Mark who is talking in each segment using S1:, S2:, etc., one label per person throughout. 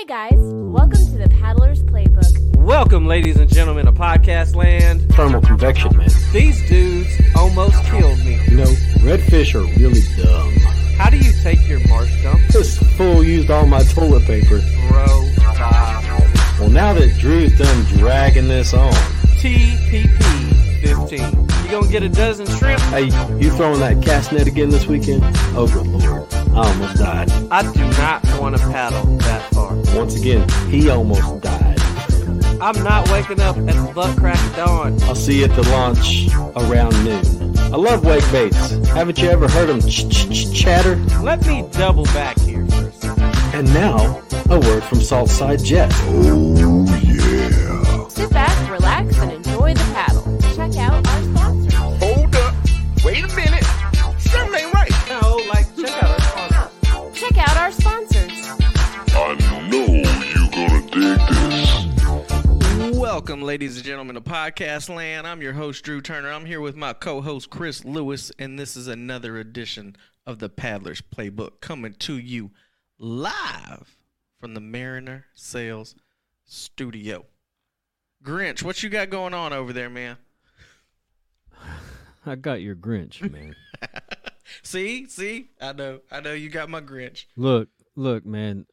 S1: Hey guys, welcome to the Paddler's Playbook.
S2: Welcome, ladies and gentlemen, to podcast land.
S3: Thermal convection, man.
S2: These dudes almost killed me.
S3: You know, redfish are really dumb.
S2: How do you take your marsh dump?
S3: This fool used all my toilet paper.
S2: Bro, stop.
S3: Well, now that Drew's done dragging this on,
S2: TPP 15. You gonna get a dozen shrimp?
S3: hey, you throwing that cast net again this weekend? Oh, good lord. I almost died.
S2: I do not want to paddle that far.
S3: Once again, he almost died.
S2: I'm not waking up at the butt crack of dawn.
S3: I'll see you at the launch around noon. I love wake baits. Haven't you ever heard them ch ch ch chatter?
S2: Let me double back here for a second.
S3: And now, a word from Saltside
S2: Jess. Ladies and gentlemen, to Podcast Land. I'm your host, Drew Turner. I'm here with my co host, Chris Lewis, and this is another edition of the Paddler's Playbook coming to you live from the Mariner Sales Studio. Grinch, what you got going on over there, man?
S4: I got your Grinch, man.
S2: See, see, I know, I know you got my Grinch.
S4: look, look, man.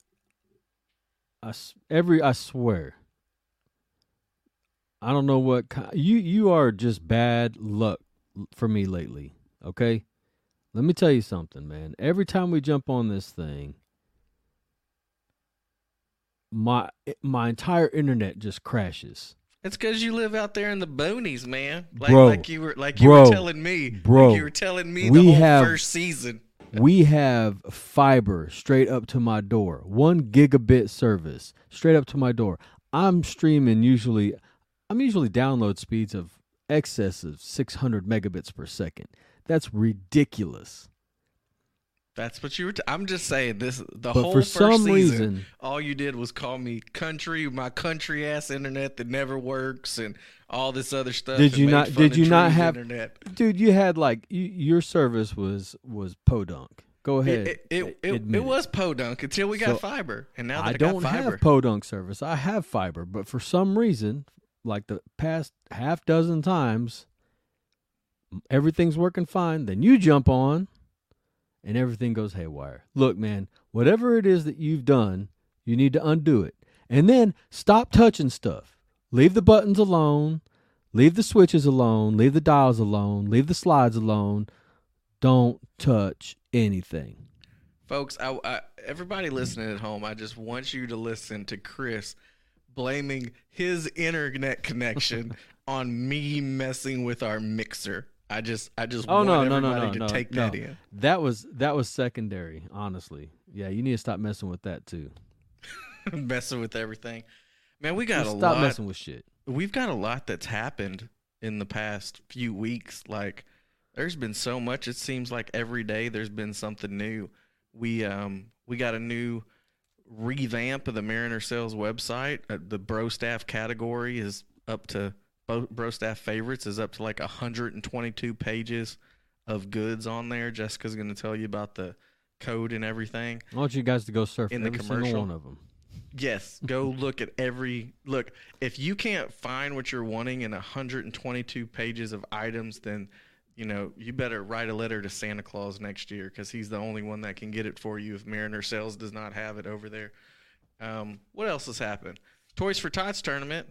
S4: I, every I swear. I don't know what ki- you you are just bad luck for me lately. Okay, let me tell you something, man. Every time we jump on this thing, my my entire internet just crashes.
S2: It's because you live out there in the boonies, man. Like,
S4: Bro.
S2: like you were, like you
S4: Bro.
S2: were telling me,
S4: Bro.
S2: Like you were telling me
S4: We
S2: the whole
S4: have-
S2: first season.
S4: we have fiber straight up to my door. One gigabit service straight up to my door. I'm streaming usually I'm usually download speeds of excess of 600 megabits per second. That's ridiculous.
S2: That's what you were. T- I'm just saying this. The
S4: But
S2: whole
S4: for
S2: first
S4: some
S2: season,
S4: reason-
S2: all you did was call me country, my country ass internet that never works, and all this other stuff.
S4: Did you not- did you not have-
S2: internet?
S4: Dude, you had like you, your service was was podunk. Go ahead.
S2: It, it, it, it,
S4: admit
S2: was podunk until we got
S4: So,
S2: fiber, and now that
S4: I
S2: I,
S4: don't
S2: fiber,
S4: have podunk service. I have fiber, but for some reason, like the past half dozen times, everything's working fine. Then you jump on, and everything goes haywire. Look, man, whatever it is that you've done, you need to undo it, and then stop touching stuff. Leave the buttons alone. Leave the switches alone. Leave the dials alone. Leave the slides alone. Don't touch anything.
S2: folks. I, I, everybody listening at home, I just want you to listen to Chris blaming his internet connection on me messing with our mixer. I just, I just
S4: Oh
S2: want
S4: no, no, no,
S2: everybody
S4: no,
S2: to
S4: no,
S2: take
S4: no.
S2: that in.
S4: That was that was secondary, honestly. Yeah, you need to stop messing with that too.
S2: messing with everything. Man, we got
S4: Just
S2: a
S4: stop
S2: lot.
S4: Stop messing with shit.
S2: We've got a lot that's happened in the past few weeks. Like, there's been so much. It seems like every day there's been something new. We um we got a new revamp of the Mariner Sales website. Uh, the Bro Staff category is up to Bro, Bro Staff favorites is up to like 122 pages of goods on there. Jessica's going to tell you about the code and everything.
S4: I want you guys to go surf
S2: In the commercial?
S4: one of them.
S2: Yes, go look at every look. If you can't find what you're wanting in 122 pages of items, then you know you better write a letter to Santa Claus next year because he's the only one that can get it for you. If Mariner Sales does not have it over there, um, what else has happened? Toys for Tots tournament.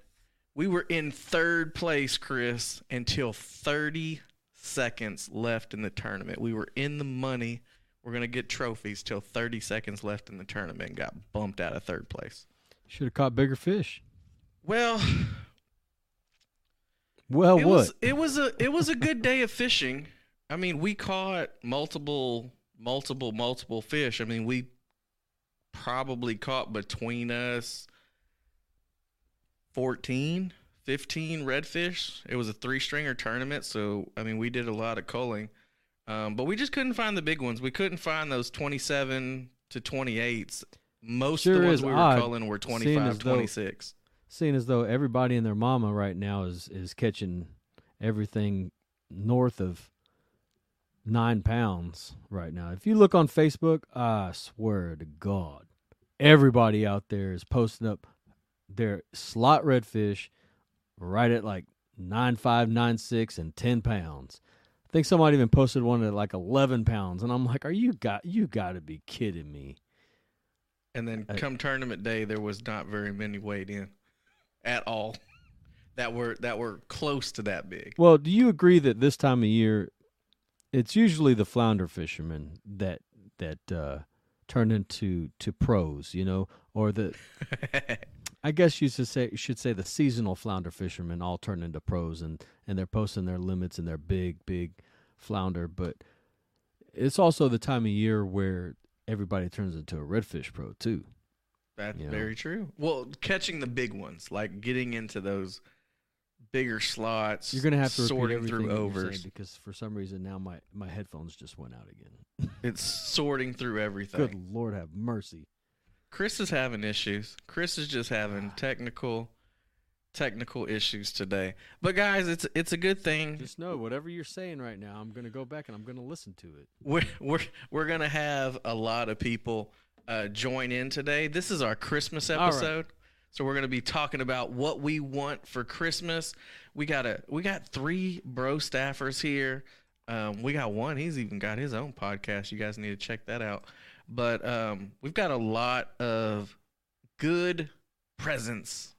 S2: We were in third place, Chris, until 30 seconds left in the tournament. We were in the money. We're gonna get trophies till 30 seconds left in the tournament. and Got bumped out of third place.
S4: Should have caught bigger fish.
S2: Well,
S4: Well,
S2: it
S4: what?
S2: was it was a it was a good day of fishing. I mean, we caught multiple multiple multiple fish. I mean, we probably caught between us 14, 15 redfish. It was a three-stringer tournament, so I mean, we did a lot of culling. Um, but we just couldn't find the big ones. We couldn't find those 27 to 28s. Most of the ones we were culling were
S4: seeing
S2: 25,
S4: as though-
S2: 26.
S4: Seeing as though everybody and their mama right now is is catching everything north of nine pounds right now. If you look on Facebook, I swear to God, everybody out there is posting up their slot redfish right at like nine five, nine six, and ten pounds. I think somebody even posted one at like eleven pounds, and I'm like, "Are you got you got to be kidding me?"
S2: And then
S4: Uh,
S2: come tournament day, there was not very many weighed in at all that were that were close to that big.
S4: Well, do you agree that this time of year, it's usually the flounder fishermen that that uh, turn into to pros, you know, or the I guess you should say should say the seasonal flounder fishermen all turn into pros and and they're posting their limits and their big big flounder, but it's also the time of year where everybody turns into a redfish pro too.
S2: That's
S4: You know.
S2: very true. Well, catching the big ones, like getting into those bigger slots.
S4: You're gonna have to
S2: sorting through overs.
S4: because for some reason now my my headphones just went out again.
S2: It's sorting through everything.
S4: Good Lord, have mercy.
S2: Chris is having issues. Chris is just having technical technical issues today. But guys, it's it's a good thing.
S4: Just know whatever you're saying right now, I'm gonna go back and I'm gonna listen to it.
S2: We're we're we're gonna have a lot of people uh, join in today. This is our Christmas
S4: right.
S2: episode. So we're gonna be talking about what we want for Christmas. We got a we got three bro staffers here. Um, we got one. He's even got his own podcast. You guys need to check that out. But um, we've got a lot of good presents,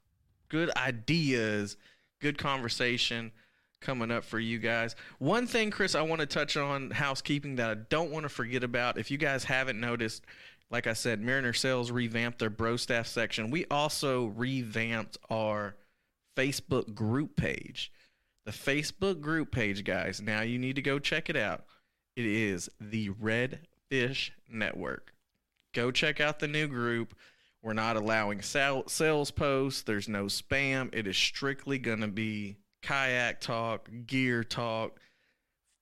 S2: good ideas, good conversation coming up for you guys. One thing, Chris, I want to touch on housekeeping that I don't want to forget about. If you guys haven't noticed, like I said, Mariner Sales revamped their Bro Staff section. We also revamped our Facebook group page. The Facebook group page, guys. Now you need to go check it out. It is the Red Fish Network. Go check out the new group. We're not allowing sal- sales posts. There's no spam. It is strictly going to be kayak talk, gear talk,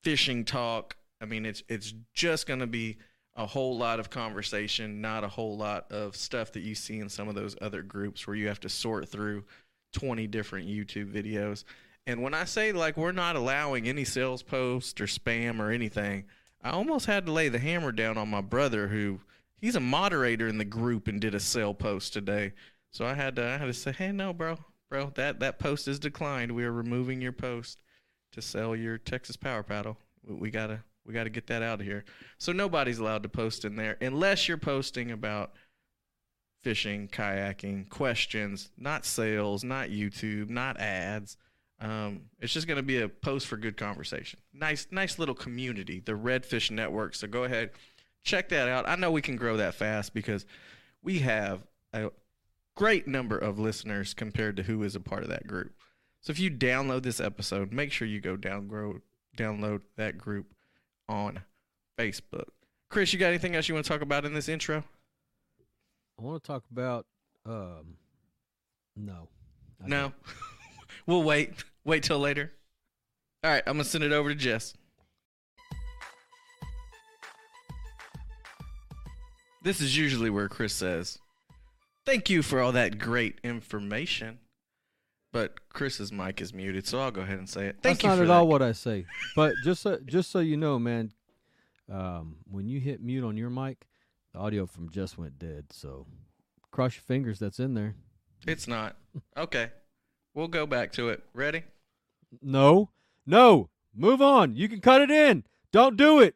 S2: fishing talk. I mean, it's it's just going to be a whole lot of conversation, not a whole lot of stuff that you see in some of those other groups where you have to sort through 20 different YouTube videos. And when I say like we're not allowing any sales posts or spam or anything, I almost had to lay the hammer down on my brother who he's a moderator in the group and did a sale post today. So I had to I had to say, "Hey, no, bro. Bro, that that post is declined. We are removing your post to sell your Texas Power Paddle. We, we got to we got to get that out of here." So nobody's allowed to post in there unless you're posting about fishing, kayaking, questions, not sales, not YouTube, not ads. Um, it's just going to be a post for good conversation. Nice, nice little community, the Redfish Network. So go ahead, check that out. I know we can grow that fast because we have a great number of listeners compared to who is a part of that group. So if you download this episode, make sure you go down grow, download that group on Facebook. Chris, you got anything else you want to talk about in this intro?
S4: I want to talk about um no. I
S2: No. we'll wait. Wait till later. All right, I'm going to send it over to Jess. This is usually where Chris says, Thank you for all that great information. But Chris's mic is muted, so I'll go ahead and say it. Thank
S4: That's
S2: you
S4: not
S2: for
S4: at
S2: that.
S4: all what I say. But just so, just so you know, man, um, when you hit mute on your mic, the audio from Just went dead. So cross your fingers. That's in there.
S2: It's not. Okay. We'll go back to it. Ready?
S4: No, no. Move on. You can cut it in. Don't do it.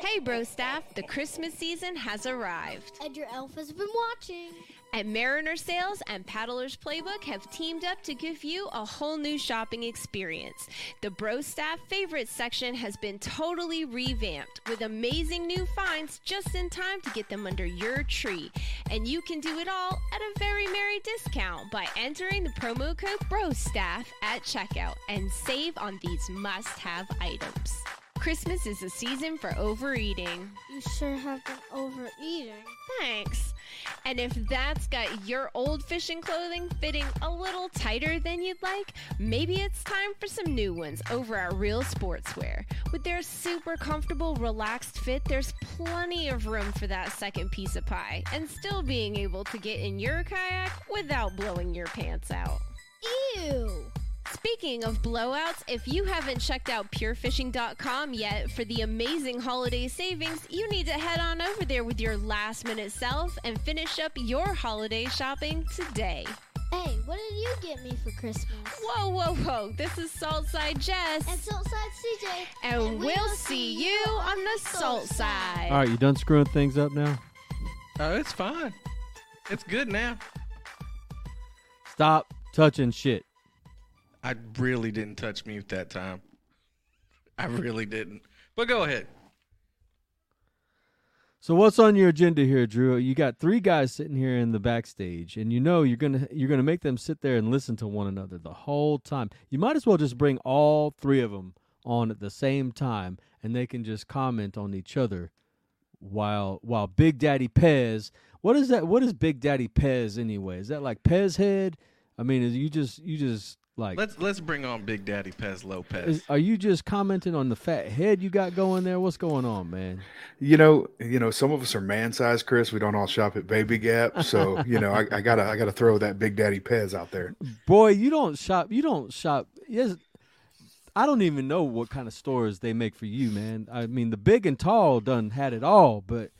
S1: Hey, bro staff, the Christmas season has arrived.
S5: And your elf has been watching.
S1: And Mariner Sales and Paddler's Playbook have teamed up to give you a whole new shopping experience. The Bro Staff Favorites section has been totally revamped with amazing new finds just in time to get them under your tree. And you can do it all at a very merry discount by entering the promo code BROSTAFF at checkout and save on these must have items. Christmas is a season for overeating.
S5: You sure have been overeating.
S1: Thanks. And if that's got your old fishing clothing fitting a little tighter than you'd like, maybe it's time for some new ones over at Real Sportswear. With their super comfortable, relaxed fit, there's plenty of room for that second piece of pie and still being able to get in your kayak without blowing your pants out.
S5: Ew.
S1: Speaking of blowouts, if you haven't checked out purefishing.com yet for the amazing holiday savings, you need to head on over there with your last minute self and finish up your holiday shopping today.
S5: Hey, what did you get me for Christmas?
S1: Whoa, whoa, whoa. This is Saltside Jess.
S5: And Saltside CJ.
S1: And, we'll see you on the salt side.
S4: All right, you done screwing things up now?
S2: Oh, it's fine. It's good now.
S4: Stop touching shit.
S2: I really didn't touch mute that time. I really didn't. But go ahead.
S4: So what's on your agenda here, Drew? You got three guys sitting here in the backstage, and you know you're gonna you're gonna make them sit there and listen to one another the whole time. You might as well just bring all three of them on at the same time, and they can just comment on each other while while Big Daddy Pez. What is that? What is Big Daddy Pez anyway? Is that like Pez head? I mean, is you just you just like
S2: Let's let's bring on Big Daddy Pez Lopez.
S4: is, are you just commenting on the fat head you got going there? What's going on, man?
S6: You know, you know, some of us are man sized, Chris. We don't all shop at Baby Gap, so you know, I, I gotta, I gotta throw that Big Daddy Pez out there.
S4: Boy, you don't shop. You don't shop. Yes, I don't even know what kind of stores they make for you, man. I mean, the big and tall done had it all, but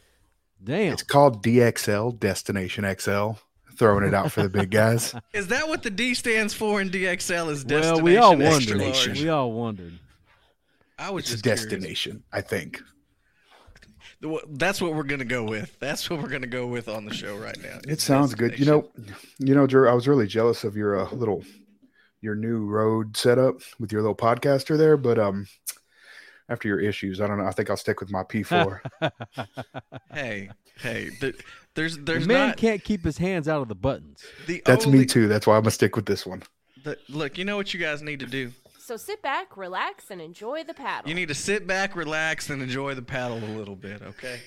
S4: damn,
S6: It's called DXL, Destination XL. Throwing it out for the big guys.
S2: Is that what the D stands for in DXL? Is destination
S4: well, we all wondered. We all wondered.
S2: I was
S6: It's
S2: just curious.
S6: destination, I think.
S2: That's what we're gonna go with. That's what we're gonna go with on the show right now.
S6: It sounds good. You know, you know, Drew. I was really jealous of your uh, little, your new road setup with your little podcaster there. But um, after your issues, I don't know. I think I'll stick with my P4.
S2: Hey, hey, th- there's
S4: The
S2: there's
S4: man
S2: not
S4: can't keep his hands out of the buttons.
S2: the
S6: That's
S2: only,
S6: me too. That's why I'm gonna stick with this one.
S2: the- look, you know what you guys need to do.
S7: So sit back, relax, and enjoy the paddle.
S2: You need to sit back, relax, and enjoy the paddle a little bit. Okay.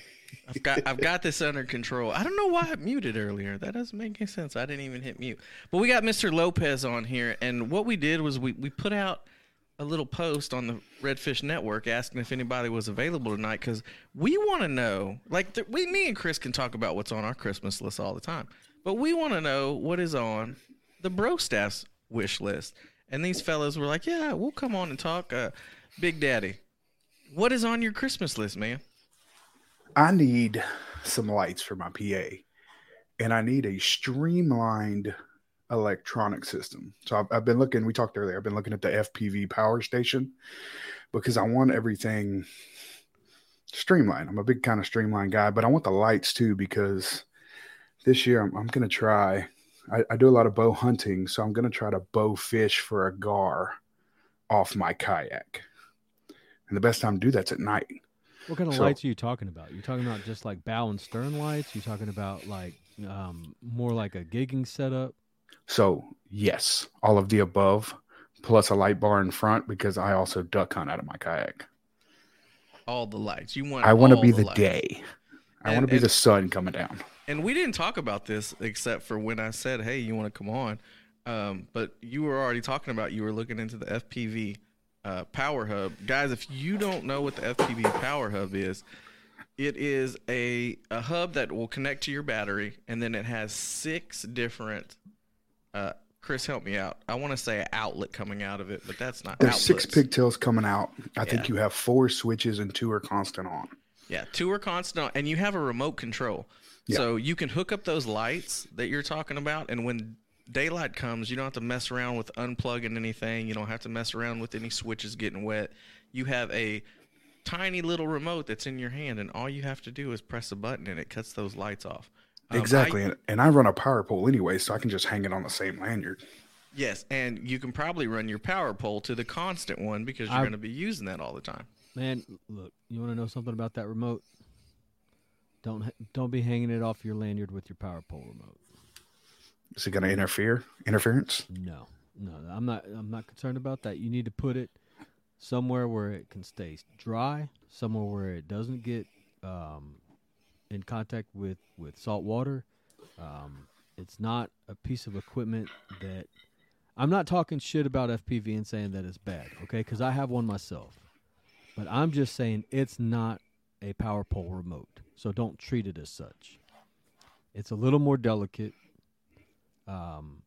S2: I've got I've got this under control. I don't know why I muted earlier. That doesn't make any sense. I didn't even hit mute. But we got Mr. Lopez on here, and what we did was we, we put out a little post on the Redfish Network asking if anybody was available tonight because we want to know. Like th- we, me and Chris can talk about what's on our Christmas list all the time, but we want to know what is on the Bro Staff's wish list. And these fellas were like, "Yeah, we'll come on and talk." Uh, Big Daddy, what is on your Christmas list, man?
S6: I need some lights for my PA, and I need a streamlined electronic system. So I've, I've been looking. We talked earlier. I've been looking at the FPV power station because I want everything streamlined. I'm a big kind of streamlined guy, but I want the lights too because this year I'm, I'm going to try. I, I do a lot of bow hunting, so I'm going to try to bow fish for a gar off my kayak. And the best time to do that's at night.
S4: What kind of
S6: So-
S4: lights are you talking about? You're talking about just like bow and stern lights? You're talking about like um, more like a gigging setup?
S6: So, yes, all of the above, plus a light bar in front because I also duck hunt out of my kayak.
S2: All the lights. You want?
S6: I want to be the
S2: lights.
S6: day. I want to be
S2: and-
S6: the sun coming down.
S2: And we didn't talk about this except for when I said, "Hey, you want to come on?" Um, but you were already talking about you were looking into the FPV uh, Power Hub, guys. If you don't know what the FPV Power Hub is, it is a a hub that will connect to your battery, and then it has six different. Uh, Chris, help me out. I want to say an outlet coming out of it, but that's not.
S6: There's six
S2: outlets.
S6: pigtails coming out. I think you have four switches and two are constant on.
S2: Yeah, two are constant, on, and you have a remote control,
S6: Yeah.
S2: so you can hook up those lights that you're talking about, and when daylight comes, you don't have to mess around with unplugging anything. You don't have to mess around with any switches getting wet. You have a tiny little remote that's in your hand, and all you have to do is press a button, and it cuts those lights off. Um,
S6: exactly.
S2: I-
S6: and, and I run a power pole anyway, so I can just hang it on the same lanyard.
S2: yes, and you can probably run your power pole to the constant one because you're
S4: I-
S2: going to be using that all the time.
S4: Man, look, you want to know something about that remote? Don't don't be hanging it off your lanyard with your power pole remote.
S6: Is it going to interfere? Interference?
S4: No, no, I'm not. I'm not concerned about that. You need to put it somewhere where it can stay dry, somewhere where it doesn't get um, in contact with with salt water. Um, it's not a piece of equipment that I'm not talking shit about FPV and saying that it's bad, okay? Because I have one myself, but I'm just saying it's not a power pole remote, so don't treat it as such. It's a little more delicate. Um,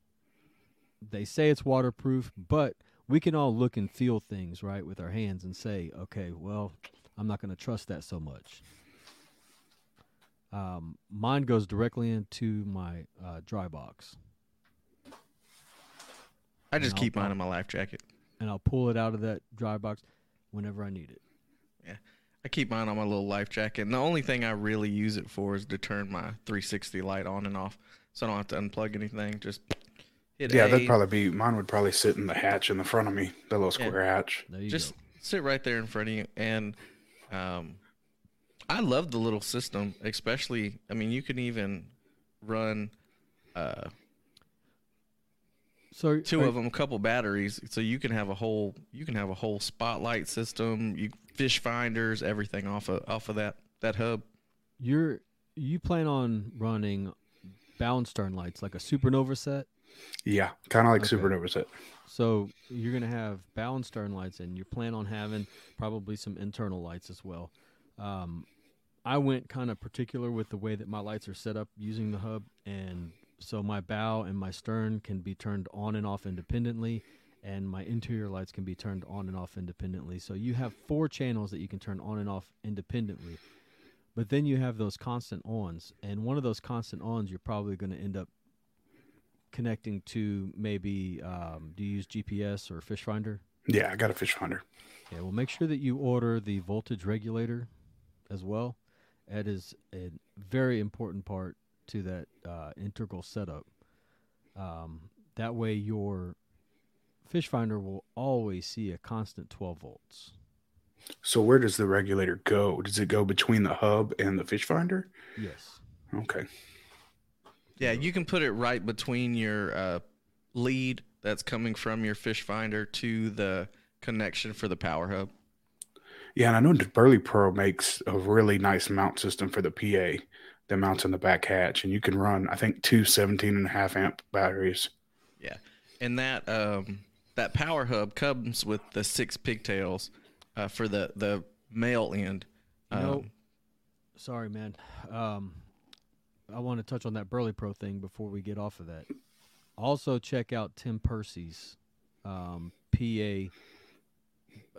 S4: they say it's waterproof, but we can all look and feel things right with our hands and say, okay, well, I'm not going to trust that so much. Um, mine goes directly into my uh, dry box,
S2: I just keep mine in my life jacket.
S4: and I'll pull it out of that dry box whenever I need it.
S2: Yeah, I keep mine on my little life jacket. And the only thing I really use it for is to turn my 360 light on and off, so I don't have to unplug anything. Just hit
S6: Yeah,
S2: A,
S6: that'd probably be mine. Would probably sit in the hatch in the front of me, the little
S2: Yeah.
S6: square hatch.
S4: There you
S2: just
S4: go.
S2: sit right there in front of you. And um, I love the little system, especially. I mean, you can even run uh,
S4: So
S2: two
S4: are-
S2: of them, a couple batteries, so you can have a whole you can have a whole spotlight system, you fish finders, everything off of off of that that hub.
S4: You're you plan on running bow and stern lights like a supernova set.
S6: Yeah, kind of like
S4: Okay.
S6: Supernova set.
S4: So you're gonna have bow and stern lights, and you plan on having probably some internal lights as well. Um, I went kind of particular with the way that my lights are set up using the hub, and so my bow and my stern can be turned on and off independently, and my interior lights can be turned on and off independently. So you have four channels that you can turn on and off independently. But then you have those constant ons, and one of those constant ons you're probably going to end up connecting to maybe um, do you use GPS or fish finder?
S6: Yeah, I got a fish finder.
S4: Yeah, well, make sure that you order the voltage regulator as well. That is a very important part to that uh, integral setup. Um, that way, your fish finder will always see a constant 12 volts.
S6: So where does the regulator go? Does it go between the hub and the fish finder?
S4: Yes.
S6: Okay.
S2: Yeah, you can put it right between your uh, lead that's coming from your fish finder to the connection for the power hub.
S6: Yeah, and I know that BerleyPro makes a really nice mount system for the PA that mounts in the back hatch, and you can run, I think, two 17 and a half amp batteries.
S2: Yeah, and that um, that power hub comes with the six pigtails uh, for the the male end.
S4: You know,
S2: Um,
S4: sorry, man. Um, I want to touch on that BerleyPro thing before we get off of that. Also, check out Tim Percy's um, PA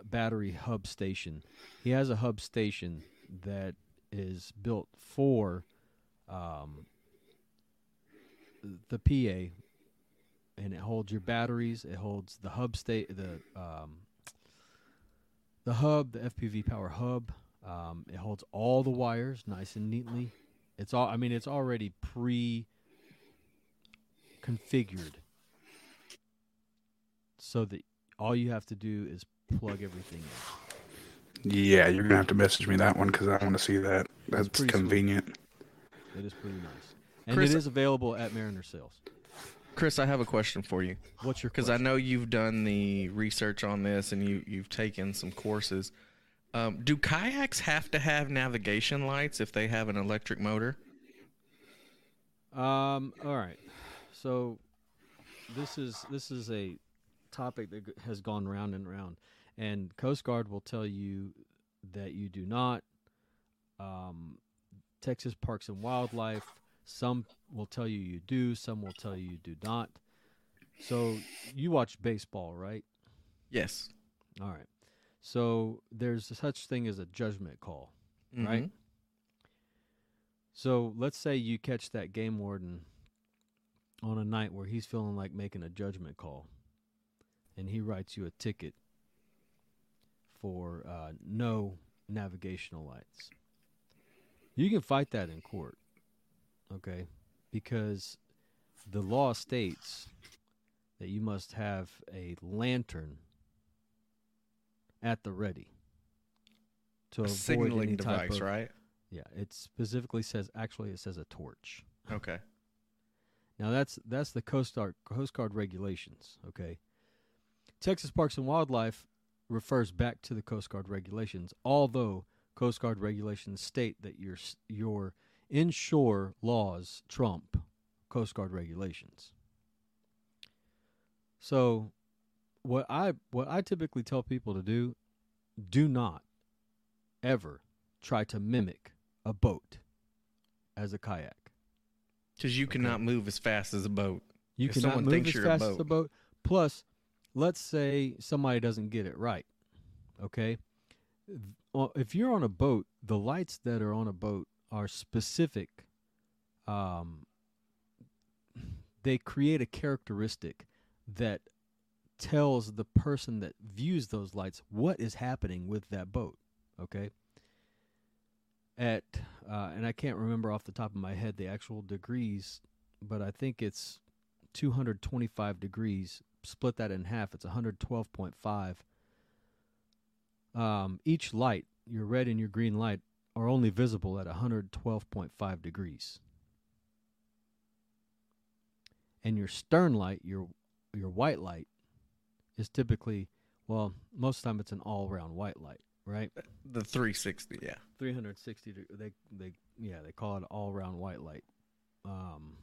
S4: battery hub station. He has a hub station that is built for um, the PA, and it holds your batteries. It holds the hub state, the um, the hub, the FPV power hub. Um, it holds all the wires nice and neatly. It's all. I mean, it's already pre configured, so that all you have to do is plug everything in.
S6: Yeah, you're gonna have to message me that one because I want to see that. That's
S4: pretty sweet.
S6: convenient.
S4: It is pretty nice, and
S2: Chris-
S4: it is available at Mariner Sales.
S2: Chris, I have a question for you
S4: What's your?
S2: because I know you've done the research on this and you you've taken some courses. Um, do kayaks have to have navigation lights if they have an electric motor?
S4: Um. All right. So this is this is a topic that has gone round and round, and Coast Guard will tell you that you do not. Um, Texas Parks and Wildlife. Some will tell you you do. Some will tell you you do not. So you watch baseball, right?
S2: Yes.
S4: All right. So there's such thing as a judgment call. Right.
S2: Mhm.
S4: So let's say you catch that game warden on a night where he's feeling like making a judgment call, and he writes you a ticket for uh, no navigational lights. You can fight that in court, okay? Because the law states that you must have a lantern at the ready to
S2: A
S4: avoid
S2: signaling
S4: any type
S2: device,
S4: of-
S2: right?
S4: yeah, it specifically says actually it says a torch.
S2: Okay.
S4: Now that's that's the Coast Guard Coast Guard regulations. Okay, Texas Parks and Wildlife refers back to the Coast Guard regulations, although Coast Guard regulations state that your your inshore laws trump Coast Guard regulations. So, what I what I typically tell people to do, do not ever try to mimic a boat as a kayak.
S2: Because you cannot move as fast as a boat.
S4: You
S2: If
S4: cannot
S2: someone
S4: move
S2: thinks
S4: as fast as a boat. Plus, let's say somebody doesn't get it right. Okay, if you're on a boat, the lights that are on a boat are specific. Um, they create a characteristic that tells the person that views those lights what is happening with that boat. Okay. At uh, and I can't remember off the top of my head the actual degrees, but I think it's 225 degrees. Split that in half, it's 112.5. Um, each light, your red and your green light, are only visible at 112.5 degrees. And your stern light, your your white light, is typically well, most of the time it's an all round white light, right?
S2: The 360, yeah.
S4: 360 they they yeah they call it all round white light um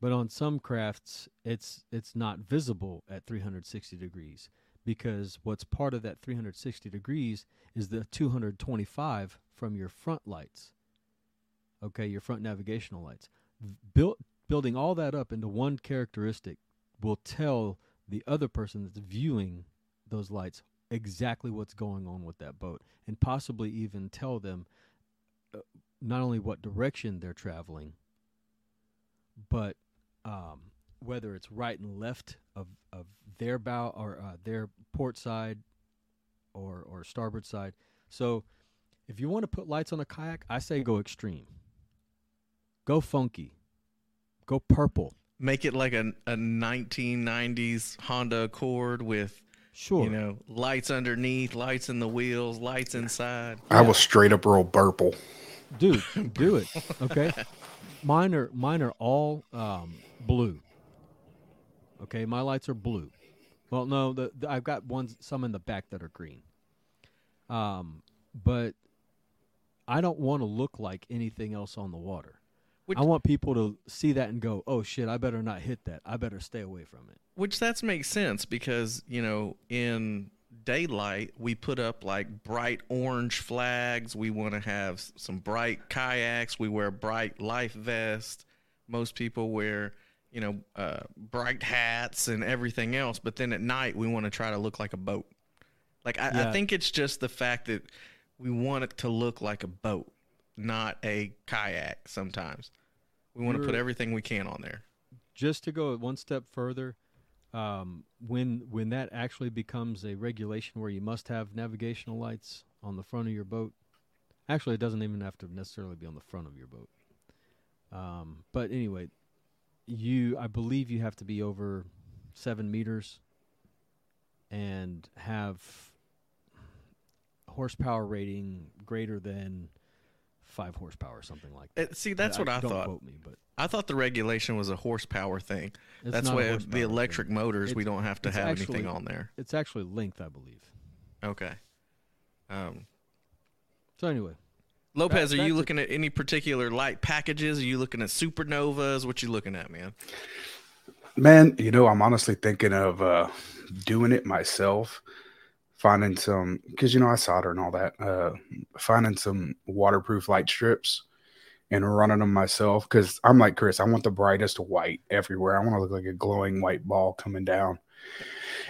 S4: but on some crafts it's it's not visible at 360 degrees because what's part of that 360 degrees is the 225 from your front lights okay your front navigational lights. Built building all that up into one characteristic will tell the other person that's viewing those lights exactly what's going on with that boat and possibly even tell them uh, not only what direction they're traveling but um, whether it's right and left of, of their bow or uh, their port side or or starboard side. So if you want to put lights on a kayak i say go extreme. Go funky. Go purple.
S2: Make it like a, a 1990s Honda Accord with,
S4: sure.
S2: you know, lights underneath, lights in the wheels, lights inside.
S6: I will straight up roll purple.
S4: dude do it okay mine are mine are all um, blue. Okay my lights are blue. Well no the, the i've got ones some in the back that are green. Um but i don't want to look like anything else on the water.
S2: Which-
S4: i want people to see that and go oh shit i better not hit that. I better stay away from it.
S2: Which that makes sense because, you know, in daylight, we put up like bright orange flags. We want to have some bright kayaks. We wear bright life vests. Most people wear, you know, uh, bright hats and everything else. But then at night, we want to try to look like a boat. Like, I, I think it's just the fact that we want it to look like a boat, not a kayak sometimes. We want to put everything we can on there.
S4: just to go one step further, um, when when that actually becomes a regulation where you must have navigational lights on the front of your boat, actually, it doesn't even have to necessarily be on the front of your boat. Um, but anyway, you I believe you have to be over seven meters and have horsepower rating greater than five horsepower or something like that.
S2: See, that's what I
S4: don't
S2: thought.
S4: Quote me, but
S2: I thought the regulation was a horsepower thing.
S4: It's
S2: That's
S4: not
S2: why
S4: horsepower
S2: the
S4: thing.
S2: electric motors we don't have to have
S4: actually-
S2: anything on there.
S4: it's actually length, I believe.
S2: Okay. Um,
S4: So anyway,
S2: Lopez,
S4: That-
S2: are you
S4: that's a-
S2: looking at any particular light packages? Are you looking at supernovas? What you looking at, man?
S6: Man, you know, I'm honestly thinking of uh, doing it myself, finding some because you know I solder and all that. Uh, finding some waterproof light strips and running them myself because I'm like Chris. I want the brightest white everywhere. I want to look like a glowing white ball coming down.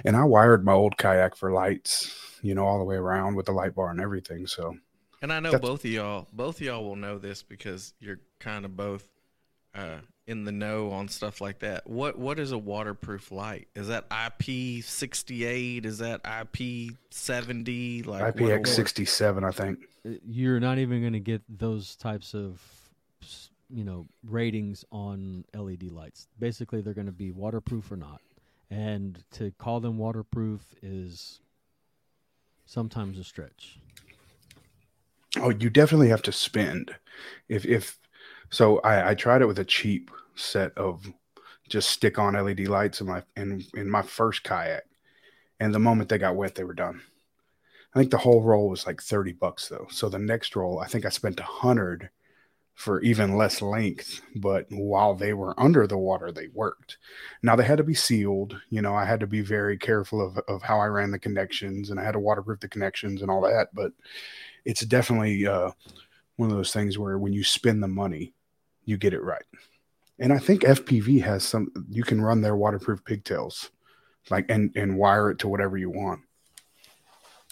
S6: And I wired my old kayak for lights, you know, all the way around with the light bar and everything. So
S2: And I know both of y'all, both of y'all will know this because you're kind of both uh, in the know on stuff like that. What what is a waterproof light? Is that IP sixty eight? Is that IP seventy? Like
S6: IPX 67, I think.
S4: you're not even going to get those types of s- you know ratings on LED lights. Basically, they're going to be waterproof or not. And to call them waterproof is sometimes a stretch.
S6: Oh, you definitely have to spend. If if so, I, I tried it with a cheap set of just stick on LED lights in my in in my first kayak, and the moment they got wet, they were done. I think the whole roll was like thirty bucks though. So the next roll, I think I spent a hundred for even less length. But while they were under the water, they worked. Now they had to be sealed. You know, I had to be very careful of of how I ran the connections, and I had to waterproof the connections and all that. But it's definitely uh, one of those things where when you spend the money, you get it right. And I think FPV has some. You can run their waterproof pigtails like and and wire it to whatever you want.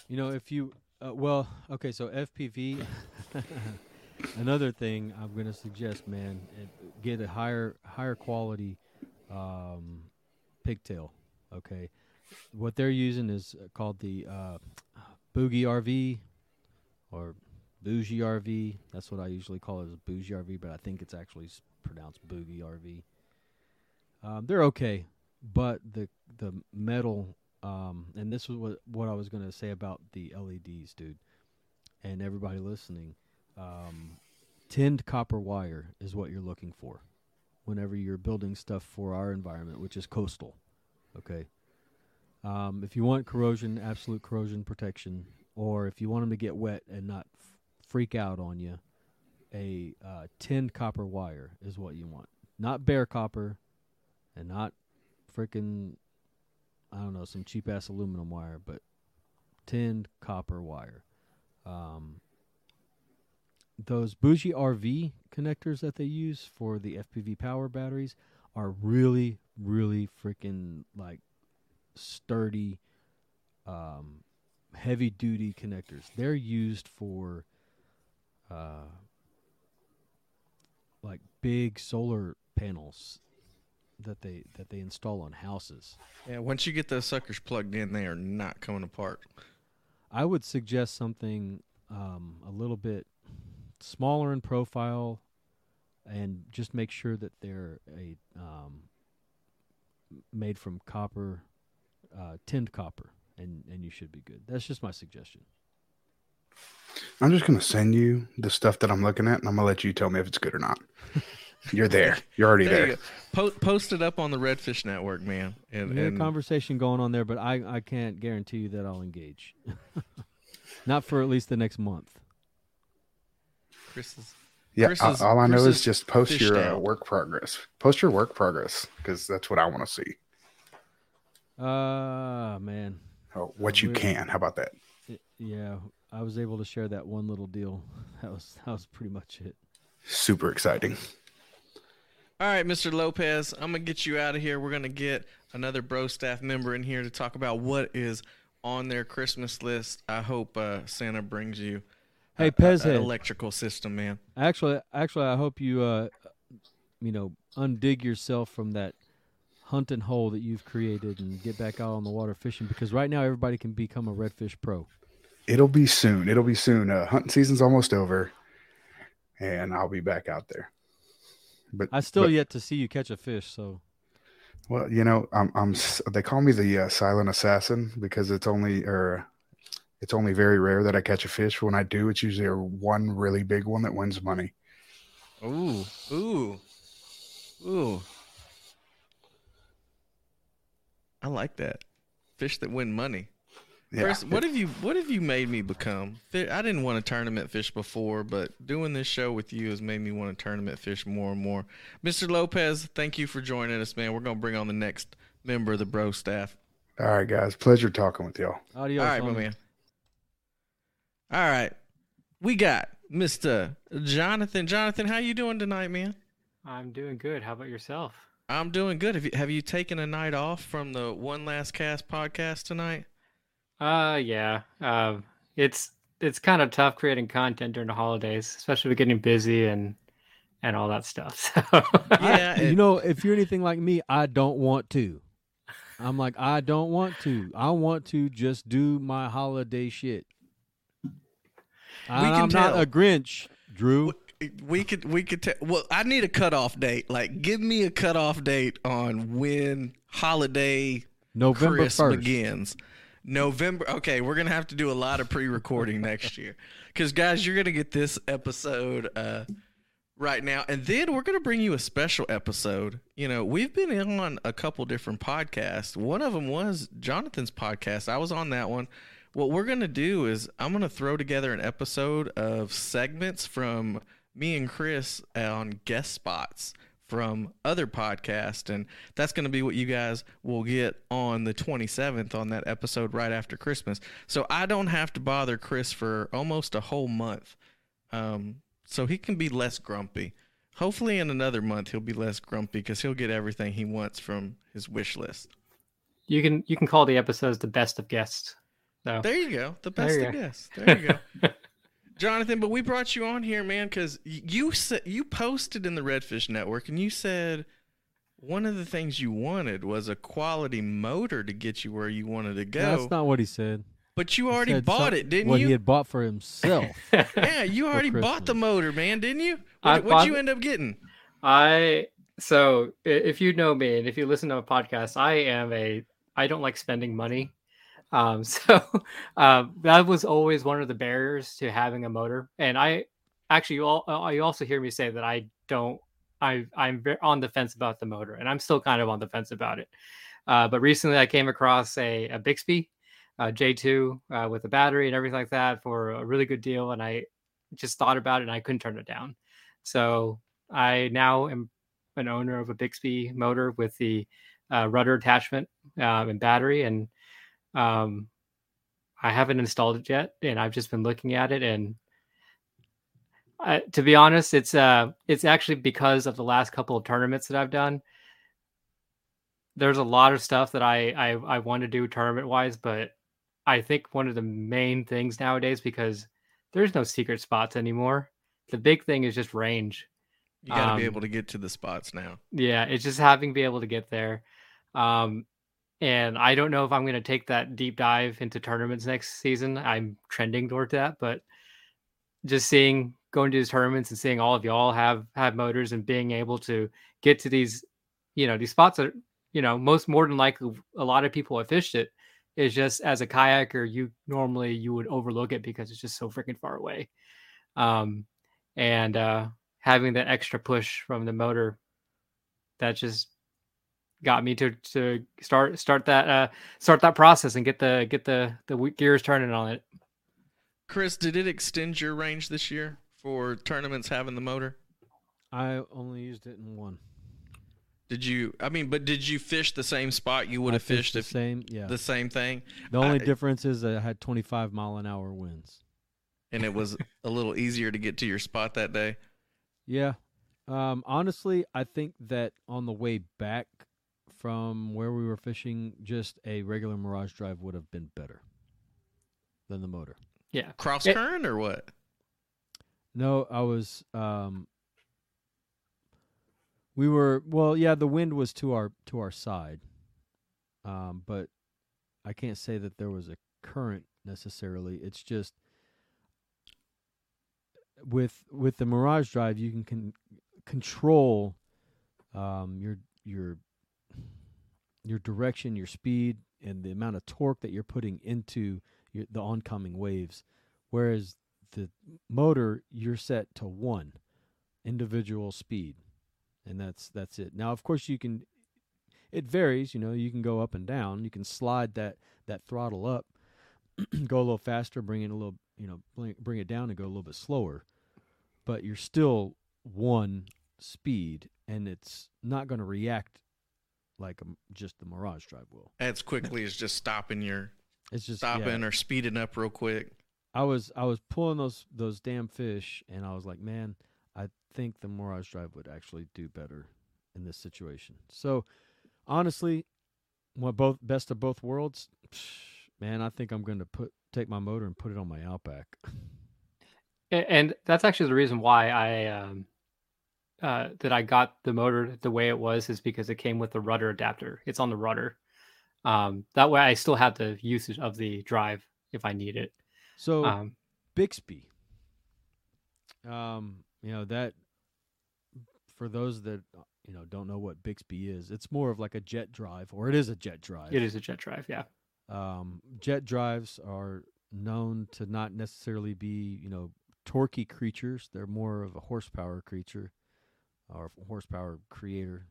S4: You know, if you uh, well, okay, so FPV. another thing I'm going to suggest, man, get a higher higher quality um, pigtail. Okay, what they're using is uh, called the uh, Boogie RV or Bougie RV. That's what I usually call it is Bougie RV, but I think it's actually pronounced Boogie RV. Um, they're okay, but the the metal, um, and this was what what I was going to say about the LEDs, dude, and everybody listening. Um, tinned copper wire is what you're looking for whenever you're building stuff for our environment, which is coastal. Okay. Um, if you want corrosion, absolute corrosion protection, or if you want them to get wet and not freak out on you, a uh, tinned copper wire is what you want. Not bare copper, and not freaking, I don't know, some cheap ass aluminum wire, but tinned copper wire. Um, those bougie RV connectors that they use for the FPV power batteries are really, really freaking like sturdy, um, heavy duty connectors. They're used for uh, like big solar panels that they that they install on houses.
S2: Yeah, once you get those suckers plugged in, they are not coming apart.
S4: I would suggest something um, a little bit smaller in profile, and just make sure that they're a um, made from copper, uh, tinned copper, and and you should be good. That's just my suggestion.
S6: I'm just gonna send you the stuff that I'm looking at, and I'm gonna let you tell me if it's good or not. You're there. You're already
S2: There
S6: there.
S2: you. Po- post it up on the Redfish Network, man. And,
S4: We a
S2: and
S4: conversation going on there, but I I can't guarantee you that I'll engage. Not for at least the next month.
S2: Chris is
S6: Yeah,
S2: Chris is-
S6: all I know is
S2: is
S6: just post your uh, work progress. Post your work progress because that's what I want to see.
S4: Ah man,
S6: Oh, what you can. How about that?
S4: Y- yeah, I was able to share that one little deal. That was that was pretty much it.
S6: Super exciting.
S2: All right, Mr. Lopez, I'm gonna get you out of here. We're gonna get another bro staff member in here to talk about what is on their Christmas list. I hope uh, Santa brings you
S4: Hey,
S2: a- a-
S4: Pez
S2: a
S4: head.
S2: electrical system, man.
S4: Actually, actually, I hope you, uh, you know, undig yourself from that hunting hole that you've created and get back out on the water fishing. Because right now, everybody can become a redfish pro.
S6: It'll be soon. It'll be soon. Uh, hunting season's almost over, and I'll be back out there. But
S4: I still
S6: but-
S4: yet to see you catch a fish. So
S6: Well, you know, I'm, I'm. They call me the uh, silent assassin because it's only, or it's only very rare that I catch a fish. When I do, it's usually a one really big one that wins money.
S2: Ooh, ooh, ooh. I like that. Fish that win money.
S6: Yeah,
S2: Chris, what have you what have you made me become? I didn't want to tournament fish before, but doing this show with you has made me want to tournament fish more and more. Mr. Lopez, thank you for joining us, man. We're gonna bring on the next member of the bro staff.
S6: All right, guys. Pleasure talking with y'all.
S4: adios.
S2: All right, my man. All right, we got Mr. Jonathan. Jonathan, how you doing tonight, man?
S8: I'm doing good. How about yourself?
S2: I'm doing good. Have you have you taken a night off from the One Last Cast podcast tonight?
S8: Uh, yeah. Um, it's it's kind of tough creating content during the holidays, especially with getting busy and and all that stuff. So
S2: Yeah,
S4: you know, if you're anything like me, I don't want to. I'm like, I don't want to. I want to just do my holiday shit. And
S2: can
S4: I'm not a Grinch, Drew.
S2: we could we could ta- well i need a cutoff date like give me a cutoff date on when holiday
S4: November
S2: Chris
S4: 1st.
S2: begins november okay we're gonna have to do a lot of pre-recording next year. Because guys you're gonna get this episode uh right now. And then we're gonna bring you a special episode. You know we've been on a couple different podcasts. One of them was jonathan's podcast. I was on that one. What we're going to do is I'm going to throw together an episode of segments from me and Chris on guest spots from other podcasts and that's going to be what you guys will get on the 27th on that episode right after Christmas. So I don't have to bother Chris for almost a whole month. Um so he can be less grumpy. Hopefully in another month he'll be less grumpy cuz he'll get everything he wants from his wish list.
S8: You can you can call the episodes the best of guests. So
S2: There you go. The best of
S8: go.
S2: guests. There you go. Jonathan, but we brought you on here, man, because you said you posted in the Redfish Network, and you said one of the things you wanted was a quality motor to get you where you wanted to go.
S4: That's not what he said.
S2: but you
S4: He
S2: already bought
S4: some-
S2: it, didn't
S4: what
S2: you?
S4: he had bought for himself.
S2: yeah, you already bought the motor, man, didn't you? What, what'd you end up getting?
S8: I so if you know me and if you listen to a podcast, I am a I don't like spending money. Um, so um, that was always one of the barriers to having a motor. And I actually you all uh, you also hear me say that I don't I I'm on the fence about the motor, and I'm still kind of on the fence about it. Uh, but recently, I came across a, a Bixby uh, J2 uh, with a battery and everything like that for a really good deal, and I just thought about it and I couldn't turn it down. So I now am an owner of a Bixby motor with the uh, rudder attachment um, and battery, and um, I haven't installed it yet, and I've just been looking at it. And I, to be honest, it's uh, it's actually because of the last couple of tournaments that I've done. There's a lot of stuff that I I, I want to do tournament wise, but I think one of the main things nowadays because there's no secret spots anymore. The big thing is just range.
S2: You got to be
S8: Um,
S2: able to get to the spots now.
S8: Yeah, it's just having to be able to get there. Um, and I don't know if I'm going to take that deep dive into tournaments next season. I'm trending toward that, but just seeing going to these tournaments and seeing all of y'all have have motors and being able to get to these, you know, these spots that you know most more than likely a lot of people have fished it. Is just as a kayaker, you normally you would overlook it because it's just so freaking far away. Um, and uh, having that extra push from the motor that just got me to to start start that uh start that process and get the get the the gears turning on it
S2: Chris, did it extend your range this year for tournaments having the motor?
S4: I only used it in one.
S2: Did you? I mean, but did you fish the same spot you would
S4: I
S2: have fished
S4: the
S2: if
S4: same. Yeah.
S2: the same thing?
S4: The only
S2: I-
S4: difference is that I had 25 mile an hour winds.
S2: and it was a little easier to get to your spot that day.
S4: Yeah. Um, honestly, I think that on the way back from where we were fishing, just a regular Mirage drive would have been better than the motor.
S8: yeah
S2: Cross
S8: It-
S2: current or what?
S4: No, I was. Um, we were well, yeah. The wind was to our to our side, um, but I can't say that there was a current necessarily. It's just with with the Mirage Drive, you can con- control um, your your your direction, your speed, and the amount of torque that you're putting into your, the oncoming waves. Whereas the motor, you're set to one individual speed, and that's that's it. Now, of course, you can. It varies, you know. You can go up and down. You can slide that that throttle up, go a little faster, bring it a little, you know, bring, bring it down and go a little bit slower. But you're still one speed, and it's not going to react like a, just the Mirage Drive will.
S2: As quickly as just stopping your
S4: It's just yeah.
S2: stopping or speeding up real quick.
S4: I was I was pulling those those damn fish, and I was like, man, I think the Mirage Drive would actually do better in this situation. So, honestly, what both best of both worlds, man, I think I'm going to put take my motor and put it on my Outback.
S8: And that's actually the reason why i um uh that i got the motor the way it was is because it came with the rudder adapter. It's on the rudder. Um that way i still have the usage of the drive if i need it.
S4: So
S8: um
S4: Bixby, um, you know that for those that you know don't know what Bixby is, it's more of like a jet drive, or it is a jet drive.
S8: it is a jet drive yeah.
S4: Um, jet drives are known to not necessarily be, you know, torquey creatures. They're more of a horsepower creature or horsepower creator.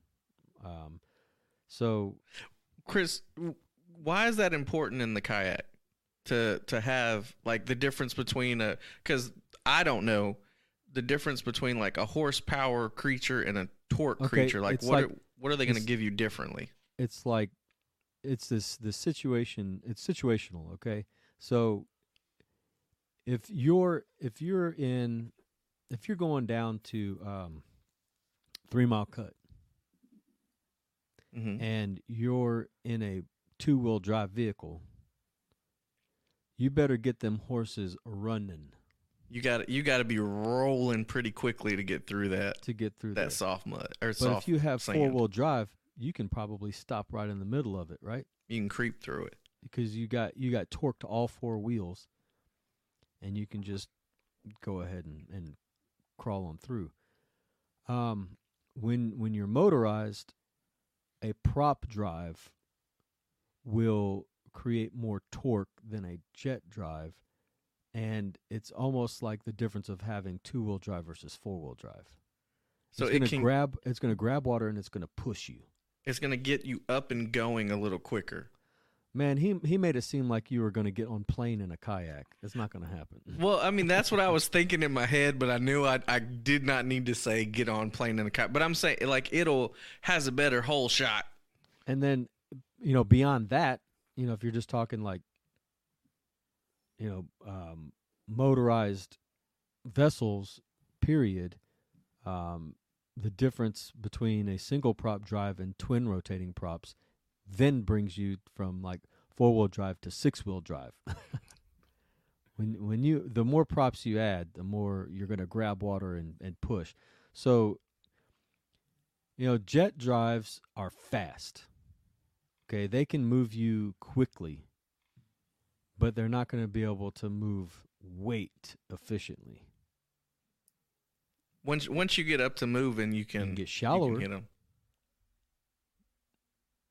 S4: Um, so
S2: Chris, why is that important in the kayak to to have like the difference between a because I don't know the difference between like a horsepower creature and a torque
S4: Okay,
S2: creature. Like what
S4: like-
S2: are, what are they going to give you differently?
S4: it's like it's this the situation. It's situational. Okay, so if you're if you're in if you're going down to um, Three Mile Cut
S2: hmm
S4: and you're in a two wheel drive vehicle, you better get them horses running
S2: You got you got to be rolling pretty quickly to get through that
S4: to get through
S2: that soft mud or
S4: But
S2: soft.
S4: if you have four wheel drive, you can probably stop right in the middle of it, right?
S2: you can creep through it.
S4: Because you got you got torque to all four wheels, and you can just go ahead and, and crawl them through. Um, when when you're motorized, a prop drive will create more torque than a jet drive, and it's almost like the difference of having two wheel drive versus four wheel drive.
S2: So
S4: it's
S2: it
S4: gonna
S2: can-
S4: grab it's gonna grab water and it's gonna push you.
S2: It's gonna get you up and going a little quicker.
S4: Man, he he made it seem like you were going to get on plane in a kayak. It's not going to happen.
S2: Well, I mean that's what I was thinking in my head, but I knew I I did not need to say get on plane in a kayak. But I'm saying like it'll has a better hole shot.
S4: And then, you know, beyond that, you know, if you're just talking like, you know, um, motorized vessels, period, um, the difference between a single prop drive and twin rotating props then brings you from like four wheel drive to six wheel drive. when when you the more props you add, the more you're going to grab water and, and push. So you know, jet drives are fast. Okay, they can move you quickly, but they're not going to be able to move weight efficiently.
S2: Once once you get up to moving, you can,
S4: You can get
S2: you
S4: shallower.
S2: can hit 'em.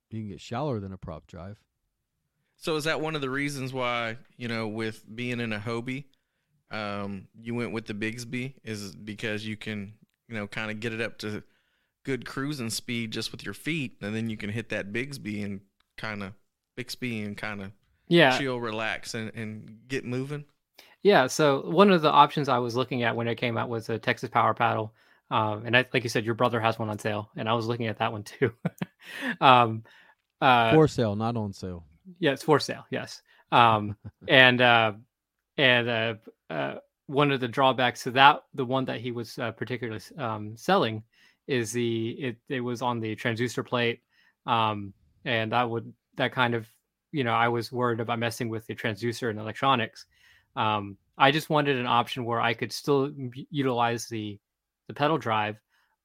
S4: You can get shallower than a prop drive.
S2: So is that one of the reasons why you know with being in a Hobie, um, you went with the Bixby is because you can you know kind of get it up to good cruising speed just with your feet, and then you can hit that Bixby and kind of Bixby and kind of
S8: Yeah.
S2: chill, relax, and, and get moving.
S8: Yeah, so one of the options I was looking at when it came out was a Texas Power Paddle, um, and I, like you said, your brother has one on sale, and I was looking at that one too. um, uh,
S4: For sale, not on sale.
S8: yeah, it's for sale. Yes, um, and uh, and uh, uh, one of the drawbacks to that, the one that he was uh, particularly um, selling, is the it it was on the transducer plate, um, and that would that kind of you know I was worried about messing with the transducer and electronics. Um, I just wanted an option where I could still utilize the the pedal drive,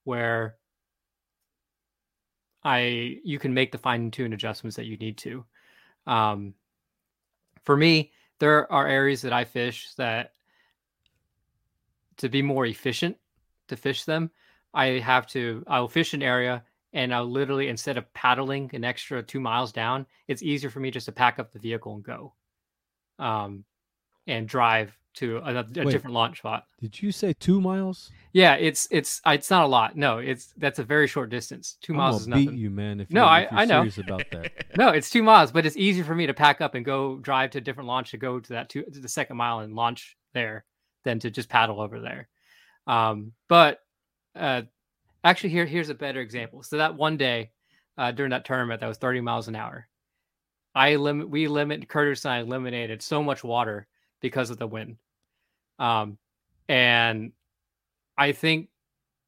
S8: where I you can make the fine tune adjustments that you need to. Um, for me, there are areas that I fish that to be more efficient to fish them, I have to I'll fish an area and I'll literally instead of paddling an extra two miles down, it's easier for me just to pack up the vehicle and go, um, and drive to another a
S4: Wait.
S8: different launch spot.
S4: Did you say two miles?
S8: Yeah, it's it's it's not a lot. No, it's that's a very short distance. 2
S4: I'm
S8: miles is nothing.
S4: beat you, man. If
S8: no,
S4: you're,
S8: I
S4: if
S8: I know.
S4: about that.
S8: no, it's two miles, but it's easier for me to pack up and go drive to a different launch to go to that two to the second mile and launch there than to just paddle over there. Um, but uh, actually, here here's a better example. So that one day uh, during that tournament, that was 30 miles an hour. I limit we limit Curtis and I eliminated so much water because of the wind. Um, and I think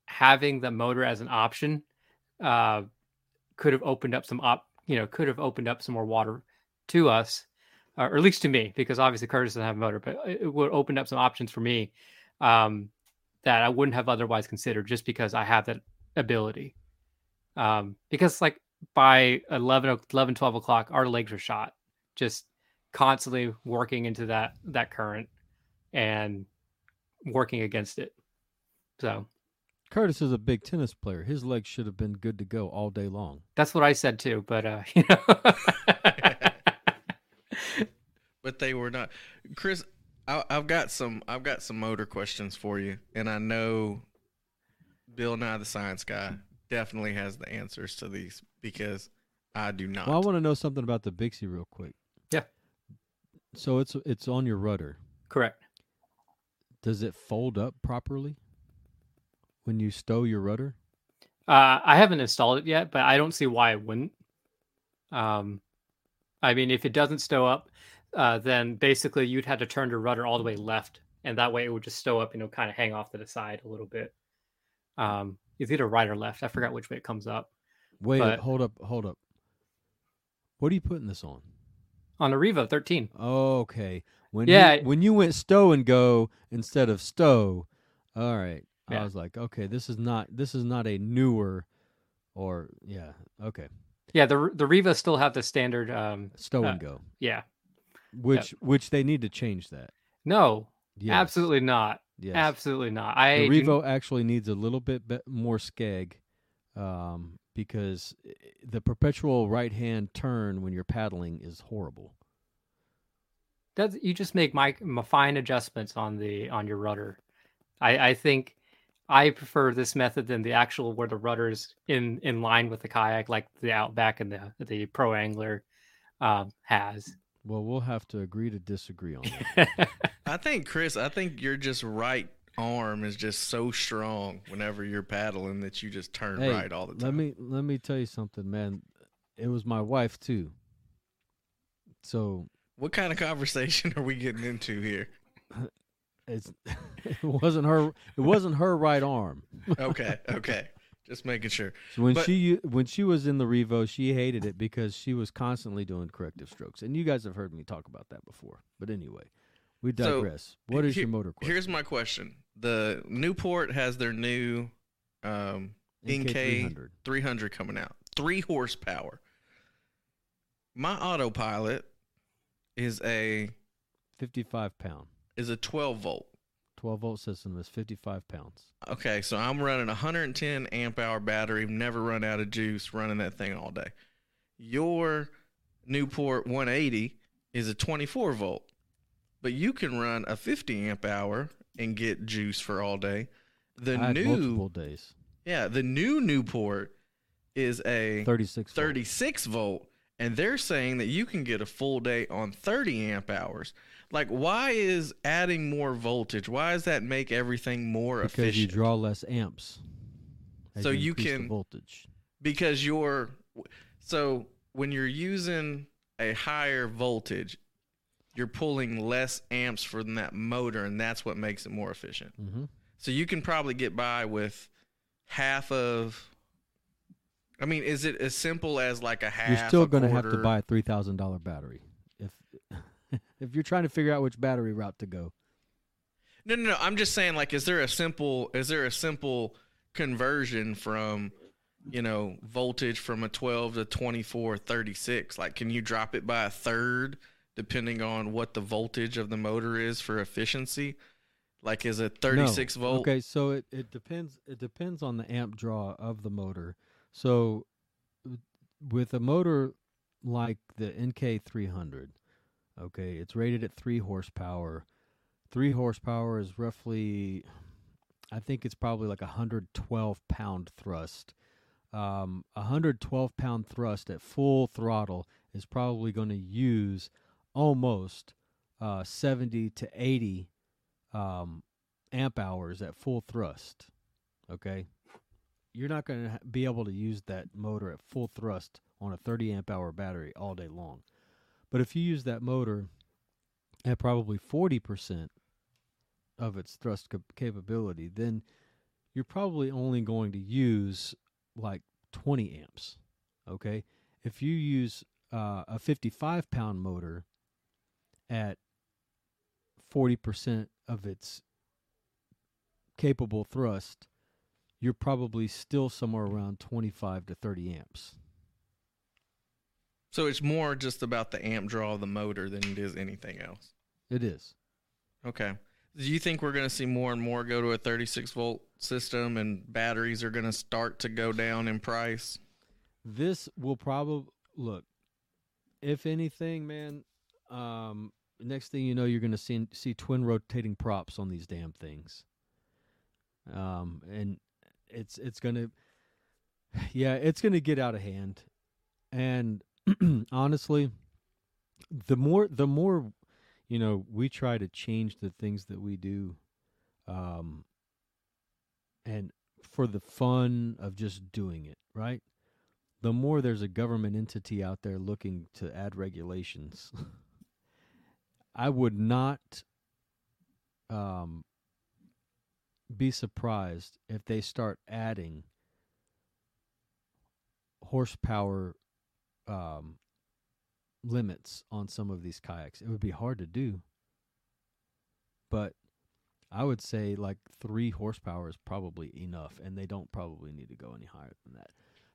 S8: having the motor as an option uh, could have opened up some op, you know, could have opened up some more water to us, uh, or at least to me, because obviously Curtis doesn't have a motor, but it would open up some options for me um, that I wouldn't have otherwise considered just because I have that ability. Um, because like by 11, o- 11, 12 o'clock, our legs are shot, just constantly working into that that current and working against it. So
S4: Curtis is a big tennis player. His legs should have been good to go all day long.
S8: that's what I said too. But uh, you know,
S2: but they were not. Chris, I, I've got some. I've got some motor questions for you, and I know Bill Nye the Science Guy definitely has the answers to these because I do not.
S4: Well, I want to know something about the Bixie real quick. So it's it's on your rudder.
S8: correct.
S4: Does it fold up properly when you stow your rudder?
S8: Uh, I haven't installed it yet, but I don't see why it wouldn't. Um, I mean, if it doesn't stow up, uh, then basically you'd have to turn your rudder all the way left, and that way it would just stow up and it'll kind of hang off to the side a little bit. Um, it's either right or left. I forgot which way it comes up.
S4: Wait,
S8: But-
S4: hold up, hold up. What are you putting this on?
S8: On a Revo 13.
S4: Okay. When
S8: Yeah.
S4: you, when you went stow and go instead of stow, all right. I was like, okay, this is not this is not a newer or yeah, okay.
S8: Yeah, the the Revo still have the standard um
S4: Stow
S8: uh,
S4: and go.
S8: Yeah.
S4: Which which they need to change that.
S8: No.
S4: Yes.
S8: Absolutely not.
S4: Yes.
S8: Absolutely not. I
S4: the Revo actually needs a little bit more skeg um, because the perpetual right hand turn when you're paddling is horrible.
S8: That's you just make my, my fine adjustments on the on your rudder. I I think I prefer this method than the actual where the rudder's in in line with the kayak, like the Outback and the the Pro Angler um, has.
S4: Well, we'll have to agree to disagree on that.
S2: I think Chris, I think you're just right arm is just so strong whenever you're paddling that you just turn
S4: hey,
S2: right all the time.
S4: let me let me tell you something, man. It was my wife too. So
S2: What kind of conversation are we getting into here?
S4: it's it wasn't her it wasn't her right arm.
S2: Okay, okay. Just making sure.
S4: So when
S2: But-
S4: she when she was in the Revo, she hated it because she was constantly doing corrective strokes, and you guys have heard me talk about that before. But anyway, we
S2: So,
S4: digress. what is
S2: here-
S4: your motor question?
S2: Here's my question. The Newport has their new um,
S4: NK
S2: NK
S4: 300.
S2: 300 coming out. Three horsepower. My autopilot is a
S4: Fifty-five pound,
S2: is a 12 volt.
S4: twelve volt system is fifty-five pounds.
S2: Okay, so I'm running a 110 amp hour battery, never run out of juice, running that thing all day. Your Newport 180 is a 24 volt, but you can run a 50 amp hour and get juice for all day. The new,
S4: multiple days.
S2: yeah, the new Newport is a
S4: 36 volt.
S2: 36 volt, and they're saying that you can get a full day on 30 amp hours. Like, why is adding more voltage? Why does that make everything more
S4: because
S2: efficient?
S4: Because you draw less amps.
S2: So you
S4: the
S2: can-
S4: voltage.
S2: because you're so when you're using a higher voltage you're pulling less amps from that motor and that's what makes it more efficient.
S4: Hmm
S2: so you can probably get by with half of i mean is it as simple as like a half
S4: You're still going to have to buy a three thousand dollar battery. If if you're trying to figure out which battery route to go.
S2: no no no. I'm just saying like is there a simple is there a simple conversion from you know voltage from a 12 to 24 36 like can you drop it by a third depending on what the voltage of the motor is for efficiency like is it 36
S4: No.
S2: volt
S4: Okay, so it, it depends it depends on the amp draw of the motor. So with a motor like the NK300, okay, it's rated at 3 horsepower. 3 horsepower is roughly I think it's probably like a 112 pound thrust. Um, a 112 pound thrust at full throttle is probably going to use almost uh, 70 to 80 um, amp hours at full thrust. Okay, you're not going to be able to use that motor at full thrust on a 30 amp hour battery all day long. But if you use that motor at probably 40% of its thrust cap- capability, then you're probably only going to use like 20 amps. Okay, if you use uh, a 55 pound motor at 40% of its capable thrust, you're probably still somewhere around 25 to 30 amps.
S2: so it's more just about the amp draw of the motor than it is anything else
S4: It is.
S2: okay do you think we're going to see more and more go to a 36 volt system and batteries are going to start to go down in price
S4: This will probably look. If anything, man, um, next thing you know, you're going to see see twin rotating props on these damn things. Um, and it's it's going to, yeah, it's going to get out of hand. And honestly, the more the more, you know, we try to change the things that we do, um, and for the fun of just doing it, right? the more there's a government entity out there looking to add regulations, I would not um, be surprised if they start adding horsepower um, limits on some of these kayaks. It would be hard to do, but I would say like three horsepower is probably enough, and they don't probably need to go any higher than that.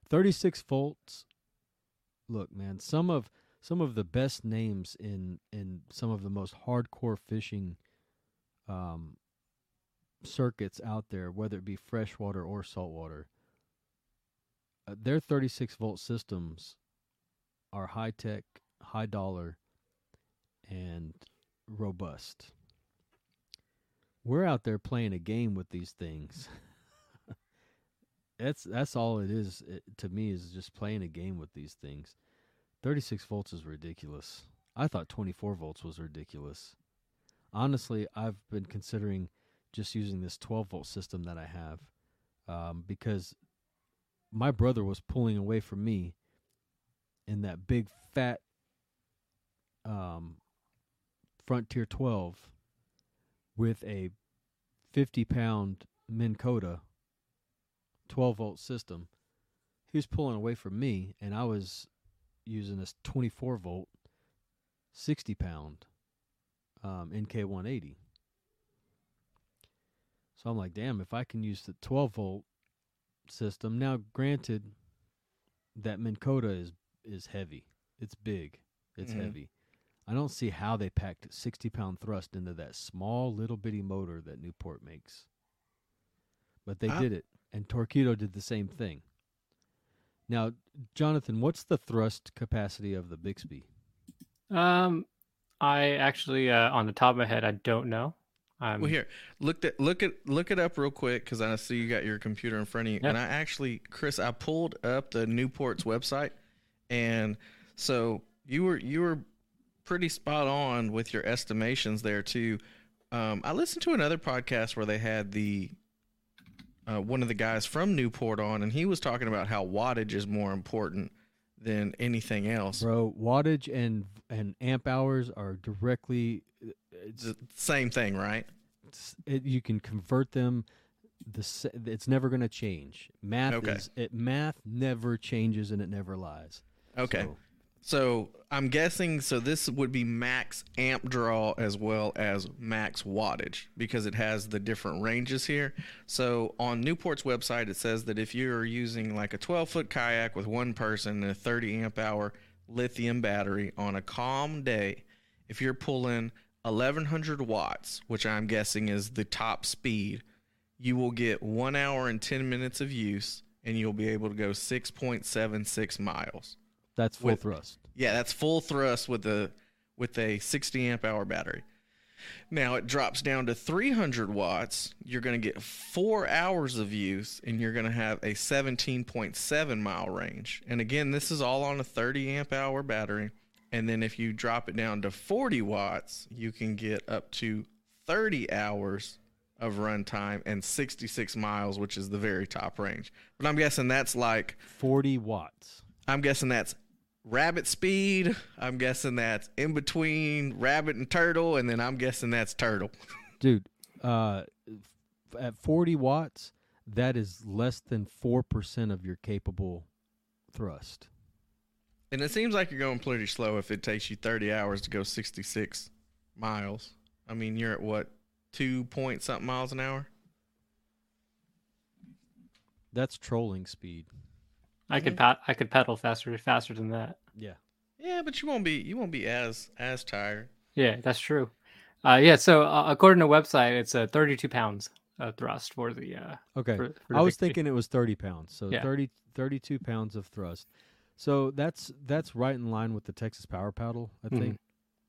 S4: 36 volts. Look, man, some of some of the best names in in some of the most hardcore fishing um, circuits out there, whether it be freshwater or saltwater, uh, their 36 volt systems are high tech, high dollar, and robust. We're out there playing a game with these things. that's that's all it is it, to me is just playing a game with these things. 36 volts is ridiculous. I thought 24 volts was ridiculous. Honestly, I've been considering just using this 12 volt system that I have um, because my brother was pulling away from me in that big fat um, Frontier 12 with a 50 pound Minn Kota 12 volt system. He was pulling away from me, and I was using this 24 volt 60 pound um, NK180. So I'm like, damn, if I can use the 12 volt system. Now, granted, that Minn Kota is is heavy. It's big. It's
S2: Mhm.
S4: heavy. I don't see how they packed 60 pound thrust into that small little bitty motor that Newport makes. But they
S2: I-
S4: did it, and Torqeedo did the same thing. Now, Jonathan, what's the thrust capacity of the Bixby?
S8: Um, I actually, uh, on the top of my head, I don't know. Um,
S2: Well, here, look at look at look it up real quick because I see you got your computer in front of you,
S8: Yep.
S2: and I actually, Chris, I pulled up the Newport's website, and so you were you were pretty spot on with your estimations there too. Um, I listened to another podcast where they had the uh, one of the guys from Newport on, and he was talking about how wattage is more important than anything else.
S4: Bro, wattage and and amp hours are directly
S2: It's the same thing, right?
S4: it, you can convert them the it's never going to change. Math
S2: Okay.
S4: is it math never changes and it never lies.
S2: Okay.
S4: So,
S2: So I'm guessing so this would be max amp draw as well as max wattage because it has the different ranges here. So on Newport's website it says that if you're using like a 12 foot kayak with one person and a 30 amp hour lithium battery on a calm day, if you're pulling 1100 watts, which I'm guessing is the top speed, you will get one hour and 10 minutes of use and you'll be able to go 6.76 miles.
S4: That's full
S2: With-
S4: thrust.
S2: Yeah, that's full thrust with a with a 60 amp hour battery. Now it drops down to 300 watts. You're going to get four hours of use, and you're going to have a 17.7 mile range. And again, this is all on a 30 amp hour battery. And then if you drop it down to 40 watts, you can get up to 30 hours of runtime and 66 miles, which is the very top range. But I'm guessing that's like
S4: 40 watts.
S2: I'm guessing that's rabbit speed. I'm guessing that's in between rabbit and turtle, and then I'm guessing that's turtle.
S4: Dude, uh at 40 watts, that is less than 4% of your capable thrust.
S2: And it seems like you're going pretty slow if it takes you 30 hours to go 66 miles. I mean, you're at what, two point something miles an hour?
S4: That's trolling speed.
S8: I could pat, I could pedal faster, faster than that.
S4: Yeah.
S2: Yeah, but you won't be you won't be as as tired.
S8: Yeah, that's true. Uh, yeah, so uh, according to the website, it's uh, 32 pounds uh, thrust for the. Uh,
S4: Okay.
S8: for- for
S4: I was thinking it was 30 pounds. So
S8: Yeah.
S4: thirty, thirty-two 30 32 pounds of thrust. So that's that's right in line with the Texas Power Paddle, I
S8: Mhm.
S4: think.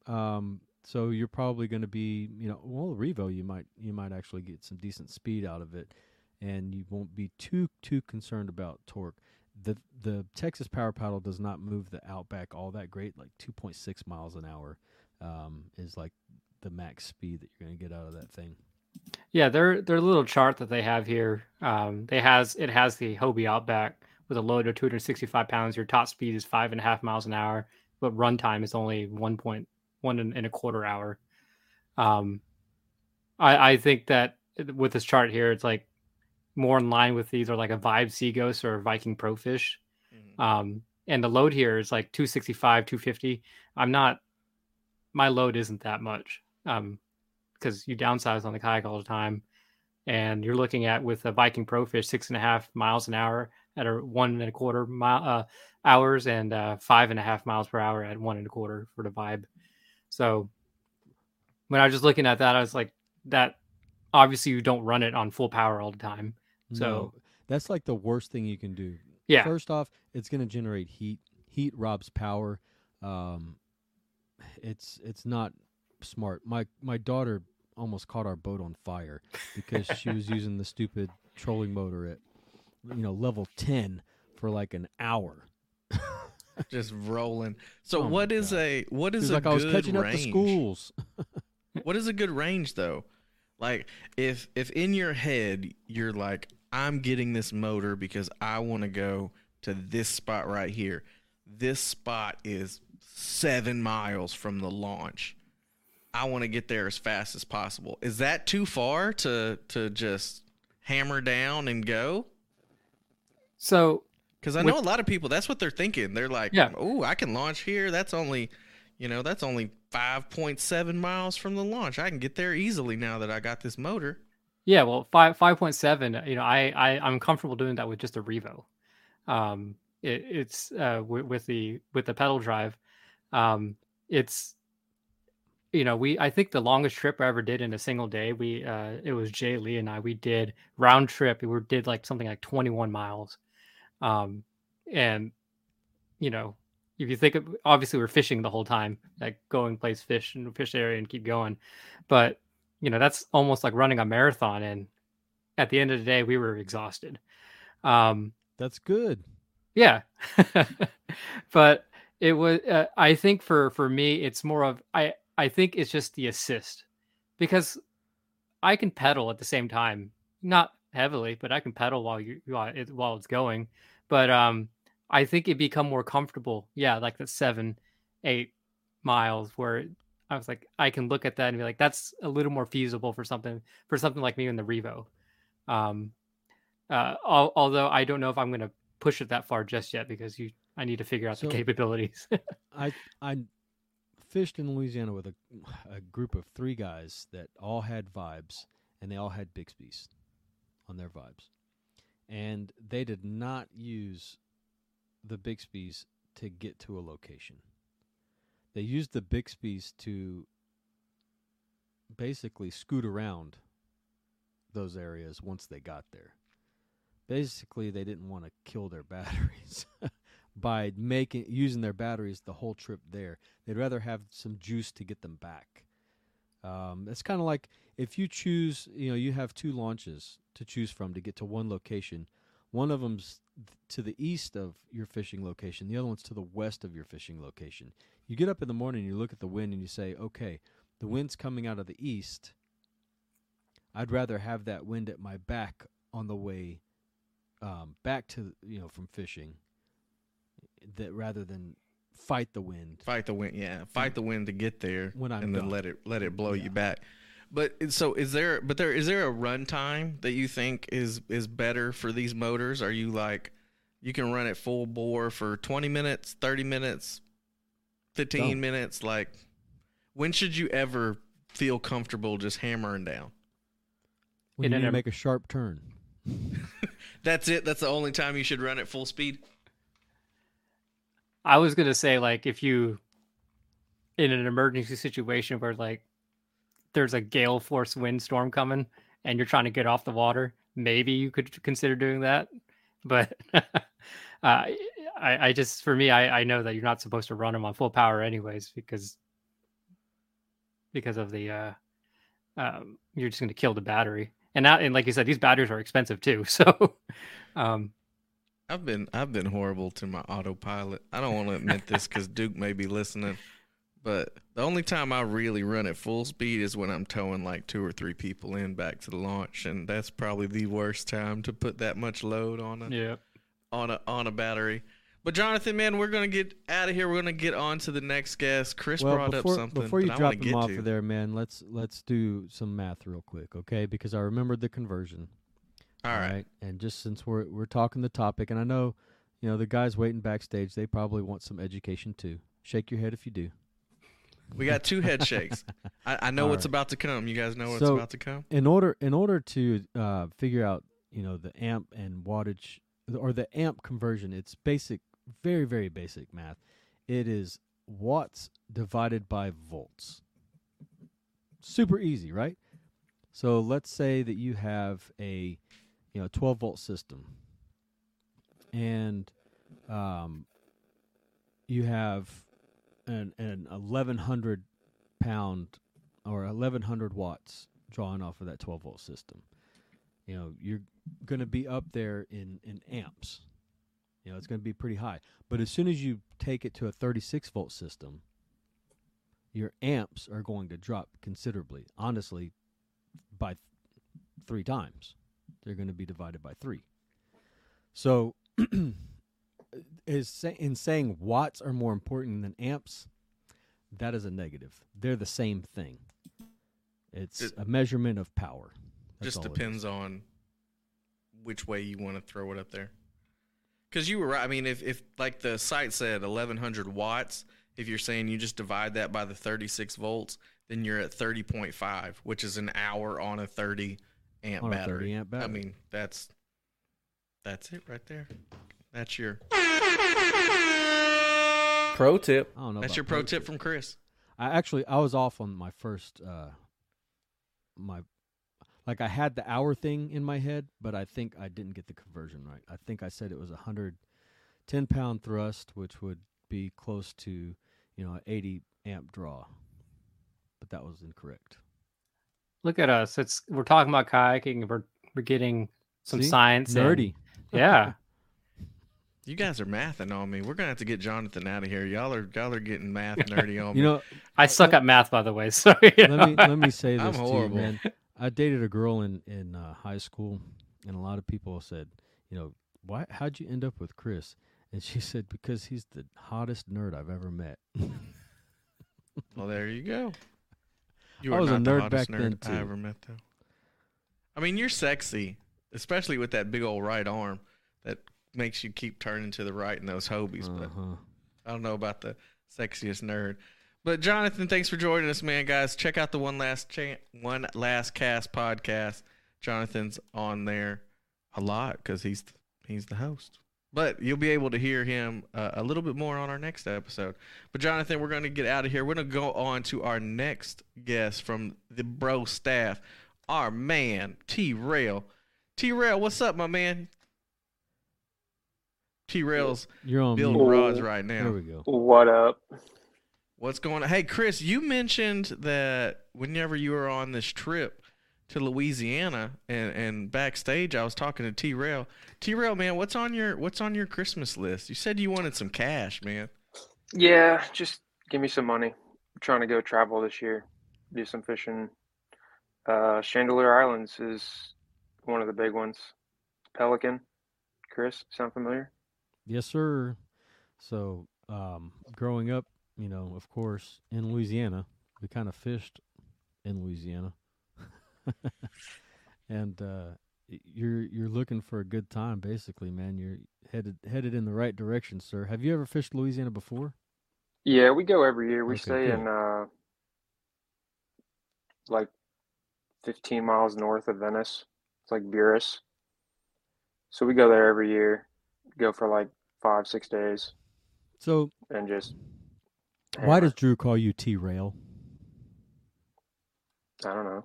S4: Um so you're probably going to be, you know, well Revo you might you might actually get some decent speed out of it and you won't be too too concerned about torque. The the Texas Power Paddle does not move the Outback all that great like 2.6 miles an hour um is like the max speed that you're going to get out of that thing.
S8: Yeah, their their little chart that they have here, um, they has it has the Hobie Outback with a load of 265 pounds. Your top speed is five and a half miles an hour, but runtime is only one point one and a quarter hour. Um, I I think that with this chart here, it's like more in line with either like a Vibe Sea Ghost or a Viking Pro Fish. Um, and the load here is like 265, 250. I'm not, my load isn't that much. Um, because you downsize on the kayak all the time, and you're looking at with a Viking Pro Fish six and a half miles an hour at a one and a quarter mile uh, hours and uh, five and a half miles per hour at one and a quarter for the vibe. So when I was just looking at that, I was like, that obviously you don't run it on full power all the time. So
S4: No, that's like the worst thing you can do.
S8: Yeah.
S4: First off, it's going to generate heat. Heat robs power. Um, it's it's not smart. My my daughter almost caught our boat on fire because she was using the stupid trolling motor at you know level ten for like an hour.
S2: just rolling. So
S4: Oh
S2: what is
S4: God.
S2: a what is a
S4: like
S2: good
S4: I was catching up
S2: range?
S4: schools.
S2: what is a good range though? Like if if in your head you're like I'm getting this motor because I want to go to this spot right here. This spot is 7 miles from the launch. I want to get there as fast as possible. Is that too far to to just hammer down and go?
S8: so
S2: Because I
S8: With-
S2: know a lot of people, that's what they're thinking. They're like,
S8: Yeah.
S2: oh, I can launch here. That's only, you know, that's only 5.7 miles from the launch. I can get there easily now that I got this motor.
S8: Yeah, well, five five point seven. You know, I, I I'm comfortable doing that with just a Revo. Um, it, it's uh with, with the with the pedal drive. Um, it's you know we I think the longest trip I ever did in a single day we uh it was Jay Lee and I we did round trip we did like something like 21 miles, um, and you know if you think of, obviously we're fishing the whole time like going place fish and fish area and keep going, but you know that's almost like running a marathon and at the end of the day we were exhausted. Um
S4: That's good.
S8: yeah. But it was uh, i think for for me it's more of i i think it's just the assist because i can pedal at the same time not heavily but i can pedal while you while, it, while it's going. But um i think it become more comfortable yeah like the seven eight miles where i was like i can look at that and be like that's a little more feasible for something for something like me in the revo um uh al- although i don't know if i'm going to push it that far just yet because you i need to figure out
S4: So-
S8: the capabilities
S4: I I fished in Louisiana with a a group of three guys that all had vibes and they all had Bixby's on their vibes. And they did not use the Bixby's to get to a location. They used the Bixby's to basically scoot around those areas once they got there. Basically, they didn't want to kill their batteries by making using their batteries the whole trip there. They'd rather have some juice to get them back. Um, it's kind of like if you choose, you know, you have two launches to choose from to get to one location. One of them's th- to the east of your fishing location. The other one's to the west of your fishing location. You get up in the morning, you look at the wind, and you say, "Okay, the wind's coming out of the east. I'd rather have that wind at my back on the way um, back to you know from fishing, that rather than fight the wind.
S2: Fight the wind, yeah. Fight the wind to get there,
S4: When I'm
S2: and then let it let it blow
S4: Yeah.
S2: you back. But so is there? But there is there a run time that you think is is better for these motors? Are you like you can run it full bore for twenty minutes, thirty minutes, fifteen
S4: Don't.
S2: minutes? Like when should you ever feel comfortable just hammering down?
S4: When
S8: In
S4: you need to make a sharp turn.
S2: That's it. That's the only time you should run at full speed.
S8: I was gonna say like if you in an emergency situation where like there's a gale force windstorm coming and you're trying to get off the water, maybe you could consider doing that. But uh, I, I just for me, I, I know that you're not supposed to run them on full power anyways because because of the uh, um, you're just gonna kill the battery. And now, and like you said, these batteries are expensive too. So, um,
S2: I've been I've been horrible to my autopilot. I don't want to admit this because Duke may be listening, but the only time I really run at full speed is when I'm towing like two or three people in back to the launch, and that's probably the worst time to put that much load on a
S8: yeah.
S2: on a on a battery. But Jonathan, man, we're gonna get out of here. We're gonna get on to the next guest. Chris
S4: well,
S2: brought
S4: before,
S2: up something
S4: before you drop him off of there, man, let's let's do some math real quick, okay? Because I remembered the conversion.
S2: All right.
S4: And just since we're we're talking the topic, and I know, you know, the guys waiting backstage, they probably want some education too. Shake your head if you do.
S2: We got two head shakes. I, I know
S4: All
S2: what's
S4: right.
S2: about to come. You guys know what's
S4: So,
S2: about to come.
S4: In order in order to uh, figure out, you know, the amp and wattage or the amp conversion, it's basic, very very basic math. It is watts divided by volts. Super easy, right? So let's say that you have a, you know, 12 volt system, and um, you have an an 1100 pound or 1100 watts drawing off of that 12 volt system. You know, you're going to be up there in in amps. You know, it's going to be pretty high. But as soon as you take it to a 36 volt system, your amps are going to drop considerably. Honestly, by th- three times. They're going to be divided by three. So, is sa- in saying watts are more important than amps, that is a negative. They're the same thing. It's
S2: It-
S4: a measurement of power. That's
S2: Just
S4: all it is.
S2: depends on which way you want to throw it up there. Because you were right. I mean, if, if like the site said 1100 watts, if you're saying you just divide that by the 36 volts, then you're at 30.5, which is an hour on a 30 amp
S4: On a
S2: battery.
S4: 30 amp battery.
S2: I mean, that's that's it right there. That's your
S9: Pro tip.
S4: I don't know.
S2: that's your pro tip from Chris.
S4: I actually I was off on my first uh my like I had the hour thing in my head, but I think I didn't get the conversion right. I think I said it was a hundred ten pound thrust, which would be close to, you know, an eighty amp draw. But that was incorrect.
S8: Look at us. It's we're talking about kayaking. We're we're getting some
S4: See?
S8: science. and-
S4: Nerdy.
S8: yeah.
S2: You guys are mathing on me. We're gonna have to get Jonathan out of here. Y'all are y'all are getting math nerdy on me.
S4: You know,
S8: I suck uh, at math, by the way. So you
S4: let me let me say this
S2: I'm
S4: to you, man. I dated a girl in in uh, high school, and a lot of people said, you know, why? How'd you end up with Chris? And she said, because he's the hottest nerd I've ever met.
S2: Well, there you go. You
S4: I was a nerd back
S2: nerd
S4: then,
S2: I
S4: too.
S2: ever met, though. I mean, you're sexy, especially with that big old right arm that makes you keep turning to the right in those Hobies. But
S4: Uh-huh.
S2: I don't know about the sexiest nerd. But Jonathan, thanks for joining us, man, guys. Check out the one last chan one last cast podcast. Jonathan's on there a lot because he's he's the host. But you'll be able to hear him uh, a little bit more on our next episode. But Jonathan, we're going to get out of here. We're going to go on to our next guest from the Bro staff, our man T Rail. T Rail, what's up, my man? T Rail's
S4: You're on
S2: building rods right now.
S4: There we go.
S9: What up?
S2: What's going on? Hey, Chris, you mentioned that whenever you were on this trip to Louisiana and, and backstage, I was talking to T Rail. T Rail, man, what's on your what's on your Christmas list? You said you wanted some cash, man.
S9: Yeah, just give me some money. I'm trying to go travel this year, do some fishing. Uh, Chandeleur Islands is one of the big ones. Pelican. Chris, sound familiar?
S4: Yes, sir. So, um, growing up, you know, of course, in Louisiana, we kind of fished in Louisiana, and uh, y- you're you're looking for a good time, basically, man. You're headed headed in the right direction, sir. Have you ever fished Louisiana before?
S9: Yeah, we go every year. We
S4: Okay,
S9: stay in uh, like 15 miles north of Venice. It's like Buras. So we go there every year. Go for like five, six days
S4: So,
S9: and just
S4: why does Drew call you T Rail?
S9: I don't know.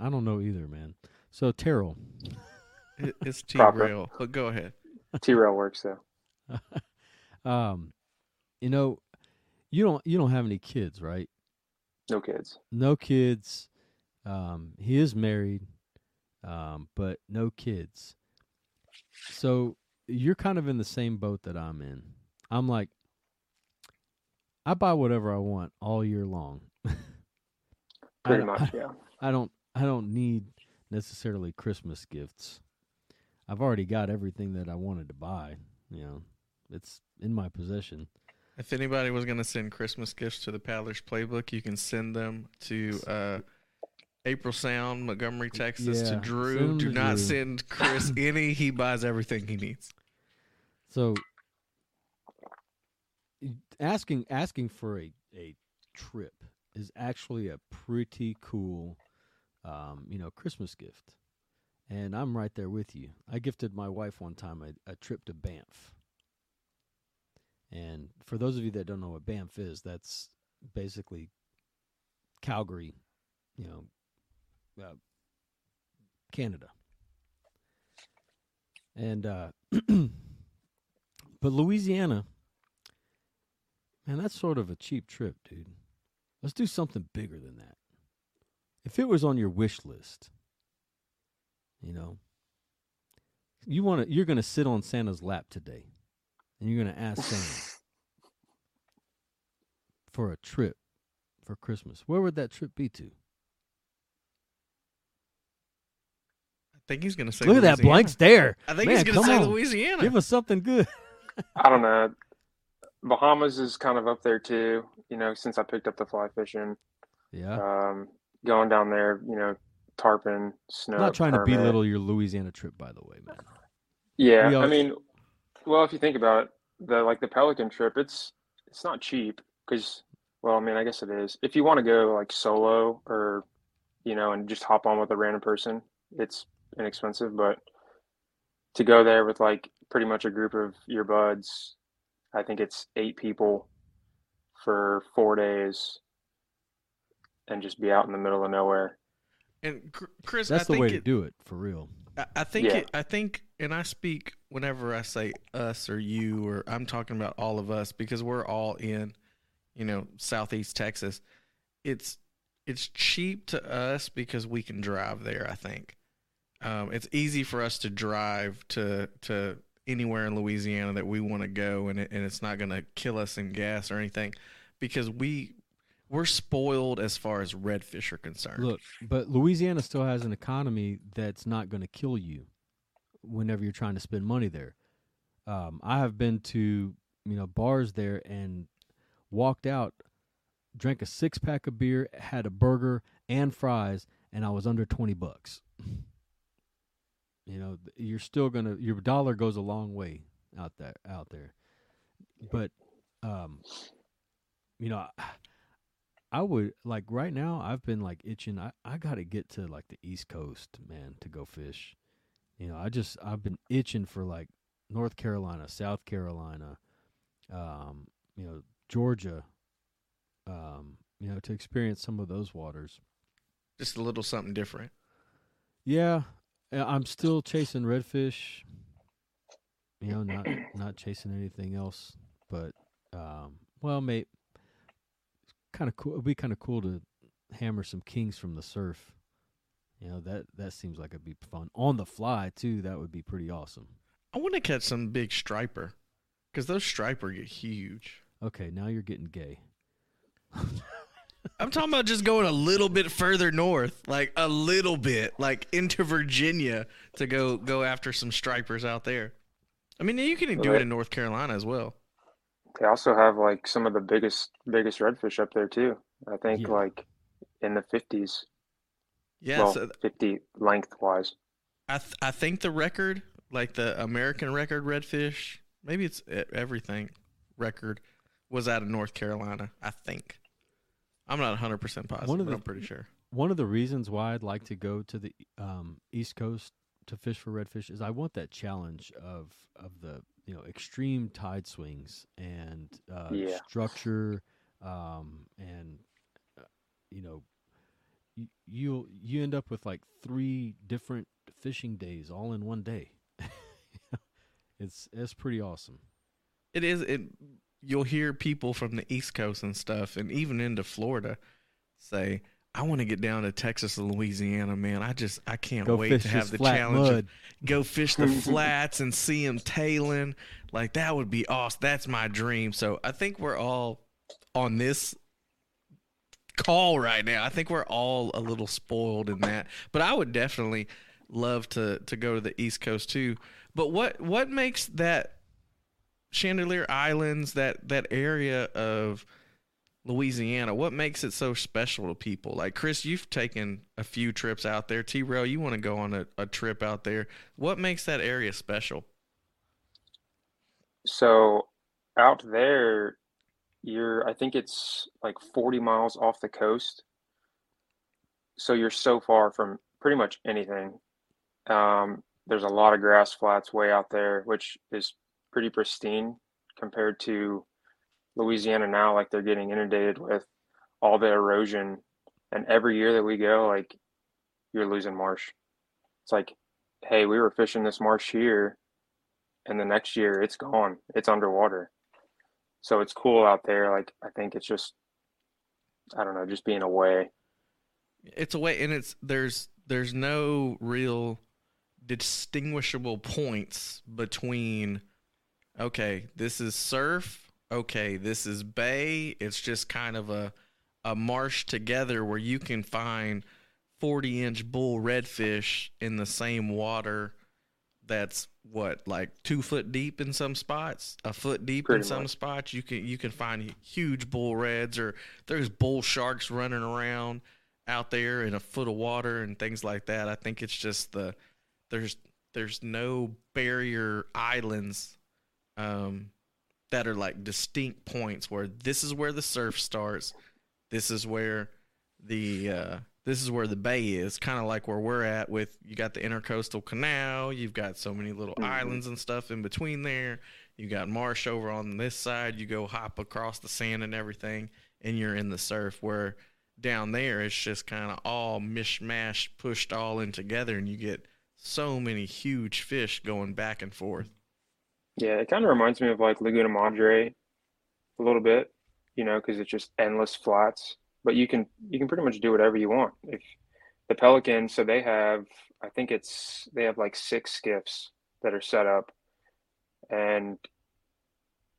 S4: I don't know either, man. So, Terrell,
S2: It, it's T
S9: Proper.
S2: Rail. But go ahead.
S9: T rail works though.
S4: um, you know, you don't you don't have any kids, right?
S9: No kids.
S4: no kids. Um, he is married, um, but no kids. So you're kind of in the same boat that I'm in. I'm like, I buy whatever I want all year long. I
S9: Pretty
S4: don't-
S9: much, yeah.
S4: I don't. I don't need necessarily Christmas gifts. I've already got everything that I wanted to buy. You know, it's in my possession.
S2: If anybody was going to send Christmas gifts to the Paddlers Playbook, you can send them to uh, April Sound, Montgomery, Texas,
S4: Yeah,
S2: to Drew. Do
S4: to
S2: not
S4: Drew.
S2: send Chris any. He buys everything he needs.
S4: So asking asking for a, a trip is actually a pretty cool um, you know, Christmas gift. And I'm right there with you. I gifted my wife one time a, a trip to Banff. And for those of you that don't know what Banff is, that's basically Calgary, you know, uh, Canada. And uh but Louisiana man, that's sort of a cheap trip, dude. Let's do something bigger than that. If it was on your wish list, you know, you want to you're going to sit on Santa's lap today and you're going to ask Santa for a trip for Christmas. Where would that trip be to?
S2: I think he's going to say.
S4: Look at that blank stare.
S2: I think
S4: Man,
S2: he's going to say
S4: on.
S2: Louisiana.
S4: Give us something good.
S9: I don't know. Bahamas is kind of up there too. You know, since I picked up the fly fishing,
S4: Yeah.
S9: um, going down there, you know, tarpon, snow.
S4: I'm not trying to belittle your Louisiana trip, by the way, man.
S9: Yeah,
S4: all-
S9: I mean, well, if you think about it, the like the Pelican trip, it's it's not cheap because, well, I mean, I guess it is. If you want to go like solo or, you know, and just hop on with a random person, it's inexpensive. But to go there with like pretty much a group of your buds, I think it's eight people for four days, and just be out in the middle of nowhere.
S2: And Chris,
S4: That's
S2: I
S4: the
S2: think
S4: way
S2: it,
S4: to do it, for real.
S2: I, I think
S9: Yeah.
S2: it, I think, and I speak whenever I say us or you or I'm talking about all of us because we're all in, you know, Southeast Texas. It's it's cheap to us because we can drive there. I think um, it's easy for us to drive to to anywhere in Louisiana that we want to go, and it, and it's not going to kill us in gas or anything because we we're spoiled as far as redfish are concerned.
S4: Look, but Louisiana still has an economy that's not going to kill you whenever you're trying to spend money there. Um, I have been to you know bars there and walked out, drank a six pack of beer, had a burger and fries, and I was under twenty bucks. You know, you're still gonna your dollar goes a long way out there out there, but um, you know. I, I would like right now. I've been like itching. I I got to get to like the East Coast, man, to go fish. You know, I just I've been itching for like North Carolina, South Carolina, um, you know, Georgia, um, you know, to experience some of those waters.
S2: Just a little something different.
S4: Yeah, I'm still chasing redfish. You know, not not chasing anything else. But um, well, mate, kind of cool. It'd be kind of cool to hammer some kings from the surf. You know that that seems like it'd be fun on the fly too. That would be pretty awesome.
S2: I want to catch some big striper because those striper get huge.
S4: Okay, now you're getting gay.
S2: I'm talking about just going a little bit further north, like a little bit, like into Virginia to go go after some stripers out there. I mean, you can do it in North Carolina as well.
S9: They also have like some of the biggest biggest redfish up there too. I think
S4: Yeah.
S9: like in the fifties.
S2: Yeah,
S9: well,
S2: so
S9: fifty lengthwise.
S2: I th- I think the record, like the American record redfish, maybe it's everything record, was out of North Carolina. I think. I'm not 100 percent positive,
S4: One of
S2: but
S4: the-
S2: I'm pretty sure.
S4: One of the reasons why I'd like to go to the um, East Coast to fish for redfish is I want that challenge of of the you know extreme tide swings and uh,
S9: Yeah.
S4: structure um, and uh, you know you you you end up with like three different fishing days all in one day. it's it's pretty awesome.
S2: It is. It. You'll hear people from the East Coast and stuff, and even into Florida, say, "I want to get down to Texas and Louisiana, man. I just I can't
S4: Go
S2: wait to have the challenge.
S4: Mud.
S2: go fish the flats and see them tailing. Like that would be awesome. That's my dream. So I think we're all on this call right now. I think we're all a little spoiled in that. But I would definitely love to to go to the East Coast too. But what what makes that Chandeleur Islands, that that area of Louisiana, what makes it so special to people? Like Chris, you've taken a few trips out there. T Rail, you want to go on a, a trip out there. What makes that area special?
S9: So out there, you're I think it's like 40 miles off the coast. So you're so far from pretty much anything. Um, there's a lot of grass flats way out there, which is pretty pristine compared to Louisiana now. Like they're getting inundated with all the erosion, and every year that we go, like you're losing marsh. It's like, hey, we were fishing this marsh here, and the next year it's gone. It's underwater. So it's cool out there. Like I think it's just, I don't know, just being away.
S2: It's away, and it's there's there's no real distinguishable points between okay, this is surf, okay, this is bay. It's just kind of a a marsh together where you can find 40 inch bull redfish in the same water that's what like two foot deep in some spots a foot deep
S9: Pretty
S2: in some
S9: much.
S2: spots you can you can find huge bull reds or there's bull sharks running around out there in a foot of water and things like that i think it's just the there's there's no barrier islands um that are like distinct points where this is where the surf starts this is where the uh this is where the bay is kind of like where we're at with you got the intercoastal canal you've got so many little islands and stuff in between there you got marsh over on this side you go hop across the sand and everything and you're in the surf where down there it's just kind of all mishmash pushed all in together and you get so many huge fish going back and forth
S9: Yeah, it kind of reminds me of like Laguna Madre a little bit, you know, because it's just endless flats. But you can you can pretty much do whatever you want. If the Pelican, so they have, I think it's they have like six skiffs that are set up, and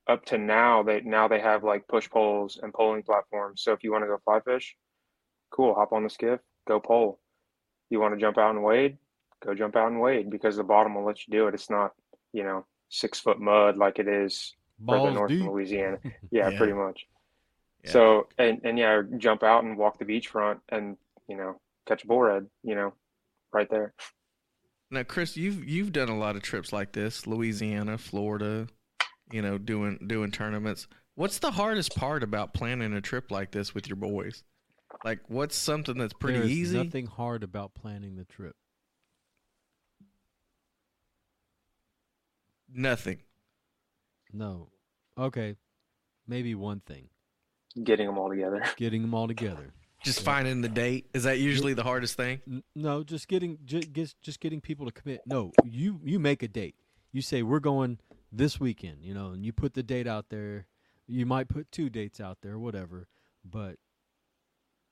S9: up to now they now they have like push poles and poling platforms. So if you want to go fly fish, cool, hop on the skiff, go pole. You want to jump out and wade, go jump out and wade because the bottom will let you do it. It's not, you know, six foot mud like it is further
S4: Balls
S9: north
S4: deep.
S9: in Louisiana. Yeah,
S2: Yeah.
S9: pretty much.
S2: Yeah.
S9: So and and yeah, jump out and walk the beachfront and you know catch a bull red, you know, right there.
S2: Now, Chris, you've you've done a lot of trips like this, Louisiana, Florida, you know, doing doing tournaments. What's the hardest part about planning a trip like this with your boys? Like, what's something that's pretty
S4: There's
S2: easy?
S4: Nothing hard about planning the trip.
S2: Nothing.
S4: No. Okay. Maybe one thing.
S9: Getting them all together.
S4: Getting them all together.
S2: Just finding the date is that usually the hardest thing?
S4: No, just getting just, just getting people to commit. No, you you make a date. You say we're going this weekend, you know, and you put the date out there. You might put two dates out there, whatever. But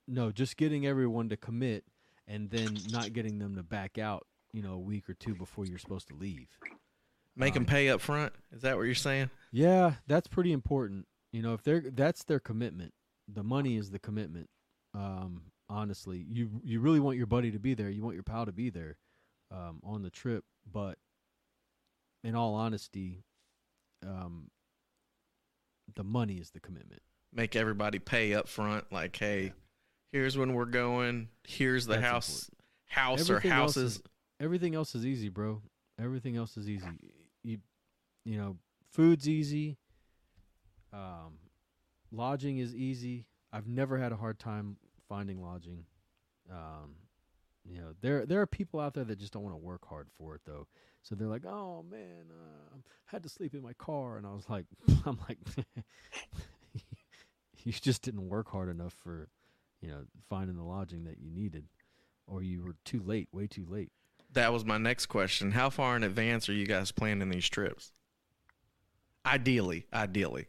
S4: no, just getting everyone to commit and then not getting them to back out, you know, a week or two before you're supposed to leave.
S2: Make them pay up front. Is that what you're saying?
S4: Yeah, that's pretty important. You know, if they're that's their commitment. The money is the commitment. Um, honestly, you you really want your buddy to be there. You want your pal to be there um, on the trip. But in all honesty, um, the money is the commitment.
S2: Make everybody pay up front. Like, hey, here's when we're going. Here's the
S4: That's
S2: house, house
S4: Everything
S2: or
S4: else
S2: houses.
S4: is- everything else is easy, bro. Everything else is easy. You you know, food's easy. Um, lodging is easy. I've never had a hard time finding lodging. Um, you know, there there are people out there that just don't want to work hard for it though. So they're like, "Oh man, uh, had to sleep in my car," and I was like, "I'm like, you just didn't work hard enough for, you know, finding the lodging that you needed, or you were too late, way too late."
S2: That was my next question. How far in advance are you guys planning these trips? Ideally, ideally.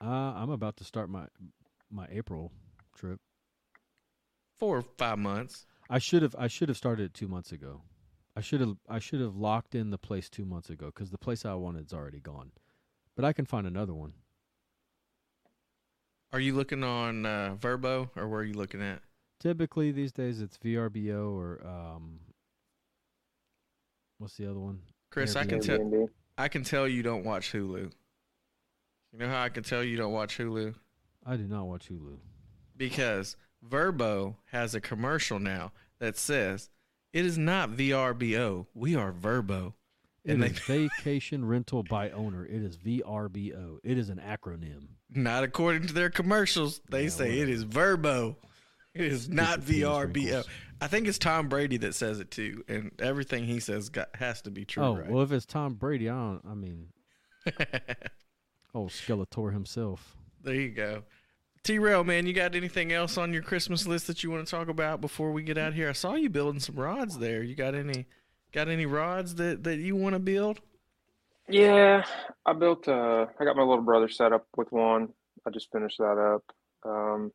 S4: Uh, I'm about to start my my April trip.
S2: Four or five months.
S4: I should have I should have started it two months ago. I should have I should have locked in the place two months ago because the place I wanted is already gone. But I can find another one.
S2: Are you looking on uh, Verbo or where are you looking at?
S4: Typically these days it's VRBO or um. What's the other one?
S2: Chris, I can tell I can tell you don't watch Hulu. You know how I can tell you don't watch Hulu?
S4: I do not watch Hulu.
S2: Because Verbo has a commercial now that says it is not VRBO. We are Verbo.
S4: It
S2: And
S4: is
S2: they
S4: vacation rental by owner. It is VRBO. It is an acronym.
S2: not according to their commercials. They
S4: Yeah,
S2: say it
S4: whatever.
S2: is Verbo. It is not
S4: the peas
S2: VRBO. I think it's Tom Brady that says it too, and everything he says got, has to be true.
S4: oh
S2: right?
S4: well, if it's Tom Brady, I don't. I mean, oh Skeletor himself.
S2: There you go. T Rail, man, you got anything else on your Christmas list that you want to talk about before we get out here? I saw you building some rods there. You got any got any rods that, that you want to build?
S9: Yeah, I built. Uh, I got my little brother set up with one. I just finished that up. Um,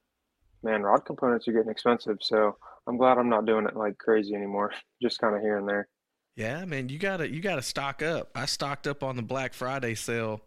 S9: man, rod components are getting expensive, so I'm glad I'm not doing it like crazy anymore. Just kind of here and there.
S2: Yeah, man, you gotta you gotta stock up. I stocked up on the Black Friday sale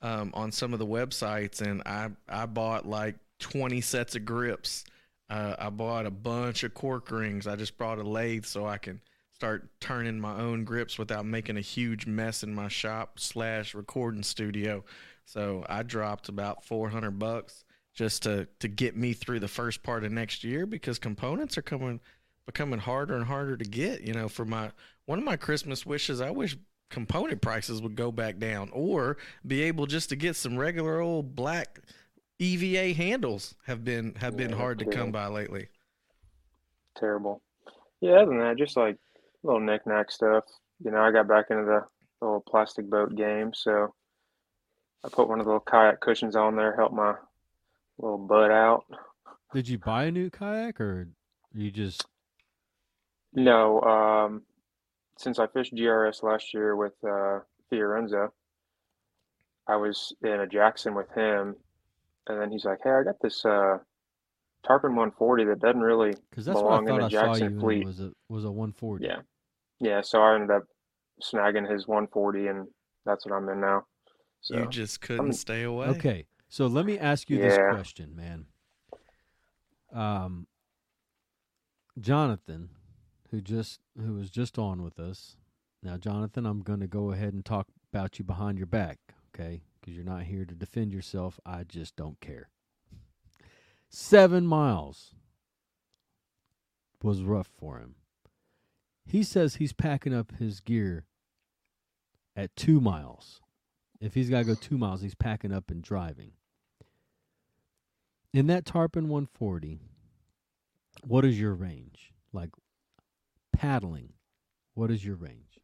S2: um, on some of the websites, and I I bought like twenty sets of grips. Uh, I bought a bunch of cork rings. I just brought a lathe so I can start turning my own grips without making a huge mess in my shop slash recording studio. So I dropped about four hundred bucks just to to get me through the first part of next year because components are coming becoming harder and harder to get. You know, for my one of my Christmas wishes, I wish component prices would go back down or be able just to get some regular old black EVA handles have been have been
S9: Yeah,
S2: hard to come by lately.
S9: Terrible. Yeah, other than that, just like little knick-knack stuff. You know, I got back into the little plastic boat game, so I put one of the little kayak cushions on there, help my little butt out.
S4: Did you buy a new kayak or you just?
S9: No, um, since I fished GRS last year with uh, Fiorenzo, I was in a Jackson with him, and then he's like, "Hey, I got this uh, Tarpon 140 that doesn't really
S4: Because that's what I
S9: belong in
S4: thought
S9: the
S4: I saw you
S9: Jackson fleet."
S4: was a was a 140.
S9: Yeah, yeah. So I ended up snagging his 140, and that's what I'm in now. So
S2: You just couldn't
S9: I'm-
S2: stay away.
S4: Okay, so let me ask you this question, man. Um, Jonathan, who just who was just on with us. Now, Jonathan, I'm going to go ahead and talk about you behind your back, okay? Because you're not here to defend yourself. I just don't care. Seven miles was rough for him. He says he's packing up his gear at two miles. If he's got to go two miles, he's packing up and driving. In that Tarpon 140, what is your range? Like paddling, what is your range?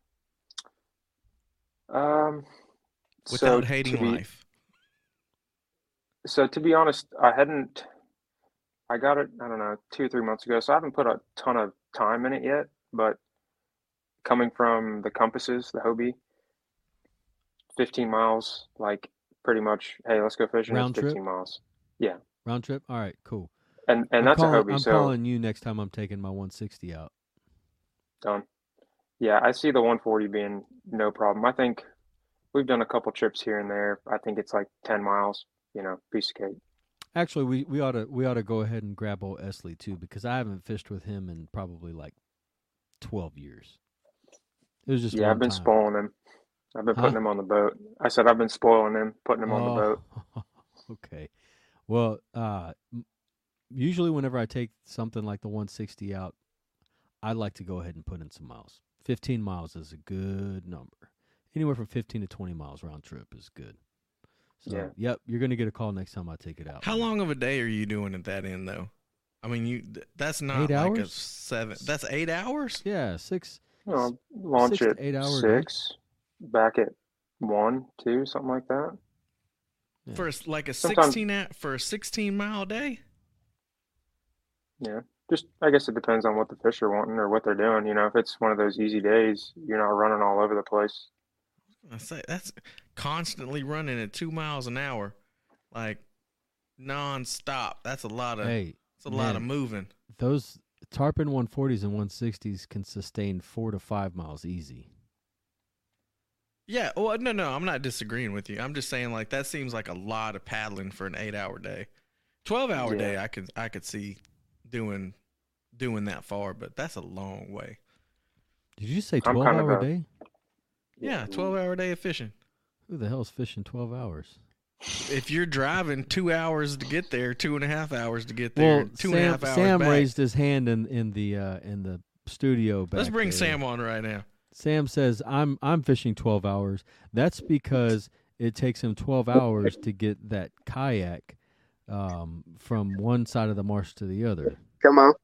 S9: Um,
S2: Without
S9: so
S2: hating
S9: be,
S2: life.
S9: So to be honest, I hadn't. I got it. I don't know, two or three months ago. So I haven't put a ton of time in it yet. But coming from the compasses, the Hobie, fifteen miles, like pretty much. Hey, let's go fishing.
S4: Round
S9: it's
S4: trip?
S9: fifteen miles. Yeah,
S4: Round trip? All right, cool.
S9: and and
S4: I'm
S9: that's
S4: calling,
S9: a Hobie.
S4: I'm
S9: so
S4: calling you next time I'm taking my 160 out.
S9: done. Yeah, I see the 140 being no problem. I think we've done a couple trips here and there. I think it's like 10 miles. You know, piece of cake.
S4: Actually, we, we ought to we ought to go ahead and grab old Esley too because I haven't fished with him in probably like 12 years. It was just
S9: Yeah, I've been
S4: time.
S9: spoiling him. I've been
S4: Huh?
S9: putting him on the boat. I said I've been spoiling him, putting him on the oh. boat.
S4: Oh, okay. Well, uh, usually whenever I take something like the 160 out, I like to go ahead and put in some miles. 15 miles is a good number. Anywhere from 15 to 20 miles round trip is good. So,
S9: Yeah.
S4: yep, you're going to get a call next time I take it out.
S2: How long of a day are you doing at that end though? I mean, you that's not
S4: Eight
S2: like a seven. That's eight hours.
S4: Yeah, six.
S9: You know, launch
S4: six to
S9: at
S4: eight hour day.
S9: six, back at one, two, something like that.
S4: Yeah.
S2: For a s- like a
S9: Sometimes-
S2: sixteen at, for a sixteen mile day.
S9: Yeah, just I guess it depends on what the fish are wanting or what they're doing. You know, if it's one of those easy days, you're not running all over the place.
S2: I say that's constantly running at two miles an hour, like nonstop. That's a lot of.
S4: Hey,
S2: It's a lot of moving.
S4: those Tarpon 140s and 160s can sustain four to five miles easy.
S2: Yeah. Well, no, no, I'm not disagreeing with you. I'm just saying like that seems like a lot of paddling for an eight hour day. Twelve hour
S9: Yeah.
S2: day, I could I could see doing doing that far, but that's a long way.
S4: Did you say
S9: twelve
S4: hour
S9: a-
S4: day?
S2: Yeah, twelve hour day of fishing.
S4: Who the hell's fishing 12 hours?
S2: If you're driving two hours to get there, two and a half hours to get there,
S4: Well,
S2: two
S4: Sam,
S2: and a half hours
S4: Sam
S2: back.
S4: raised his hand in in the uh, in the studio. Back
S2: Let's bring
S4: there.
S2: Sam on right now.
S4: Sam says I'm I'm fishing 12 hours. That's because it takes him 12 hours to get that kayak um, from one side of the marsh to the other.
S10: Come on.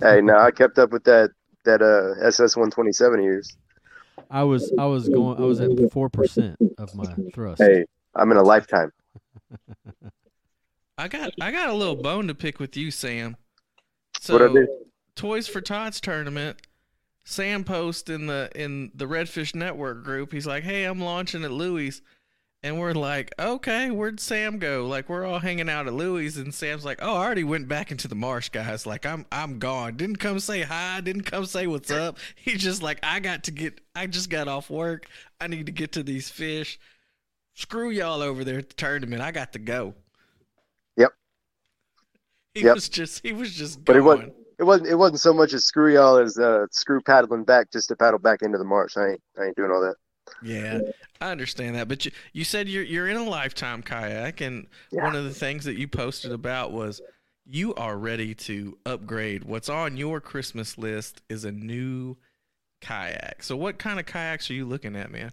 S10: Hey, no, I kept up with that that uh SS one twenty seven years.
S4: I was I was going I was at four percent of my thrust.
S10: Hey, I'm in a lifetime.
S2: I got I got a little bone to pick with you, Sam. So
S10: What'd I do?
S2: Toys for Tots tournament. Sam post in the in the Redfish Network group. He's like, "Hey, I'm launching at Louis," and we're like, "Okay, where'd Sam go?" Like we're all hanging out at Louis, and Sam's like, "Oh, I already went back into the marsh, guys. Like I'm I'm gone. Didn't come say hi. Didn't come say what's up. He's just like, I got to get. I just got off work. I need to get to these fish. Screw y'all over there at the tournament. I got to go."
S10: Yep.
S2: He
S10: Yep.
S2: was just he was just
S10: But it
S2: gone.
S10: It wasn't it wasn't so much as screw y'all as uh screw paddling back just to paddle back into the marsh. I ain't I ain't doing all that.
S2: Yeah, I understand that, but you you said you're you're in a lifetime kayak, and one of the things that you posted about was you are ready to upgrade. What's on your Christmas list is a new kayak. So, what kind of kayaks are you looking at, man?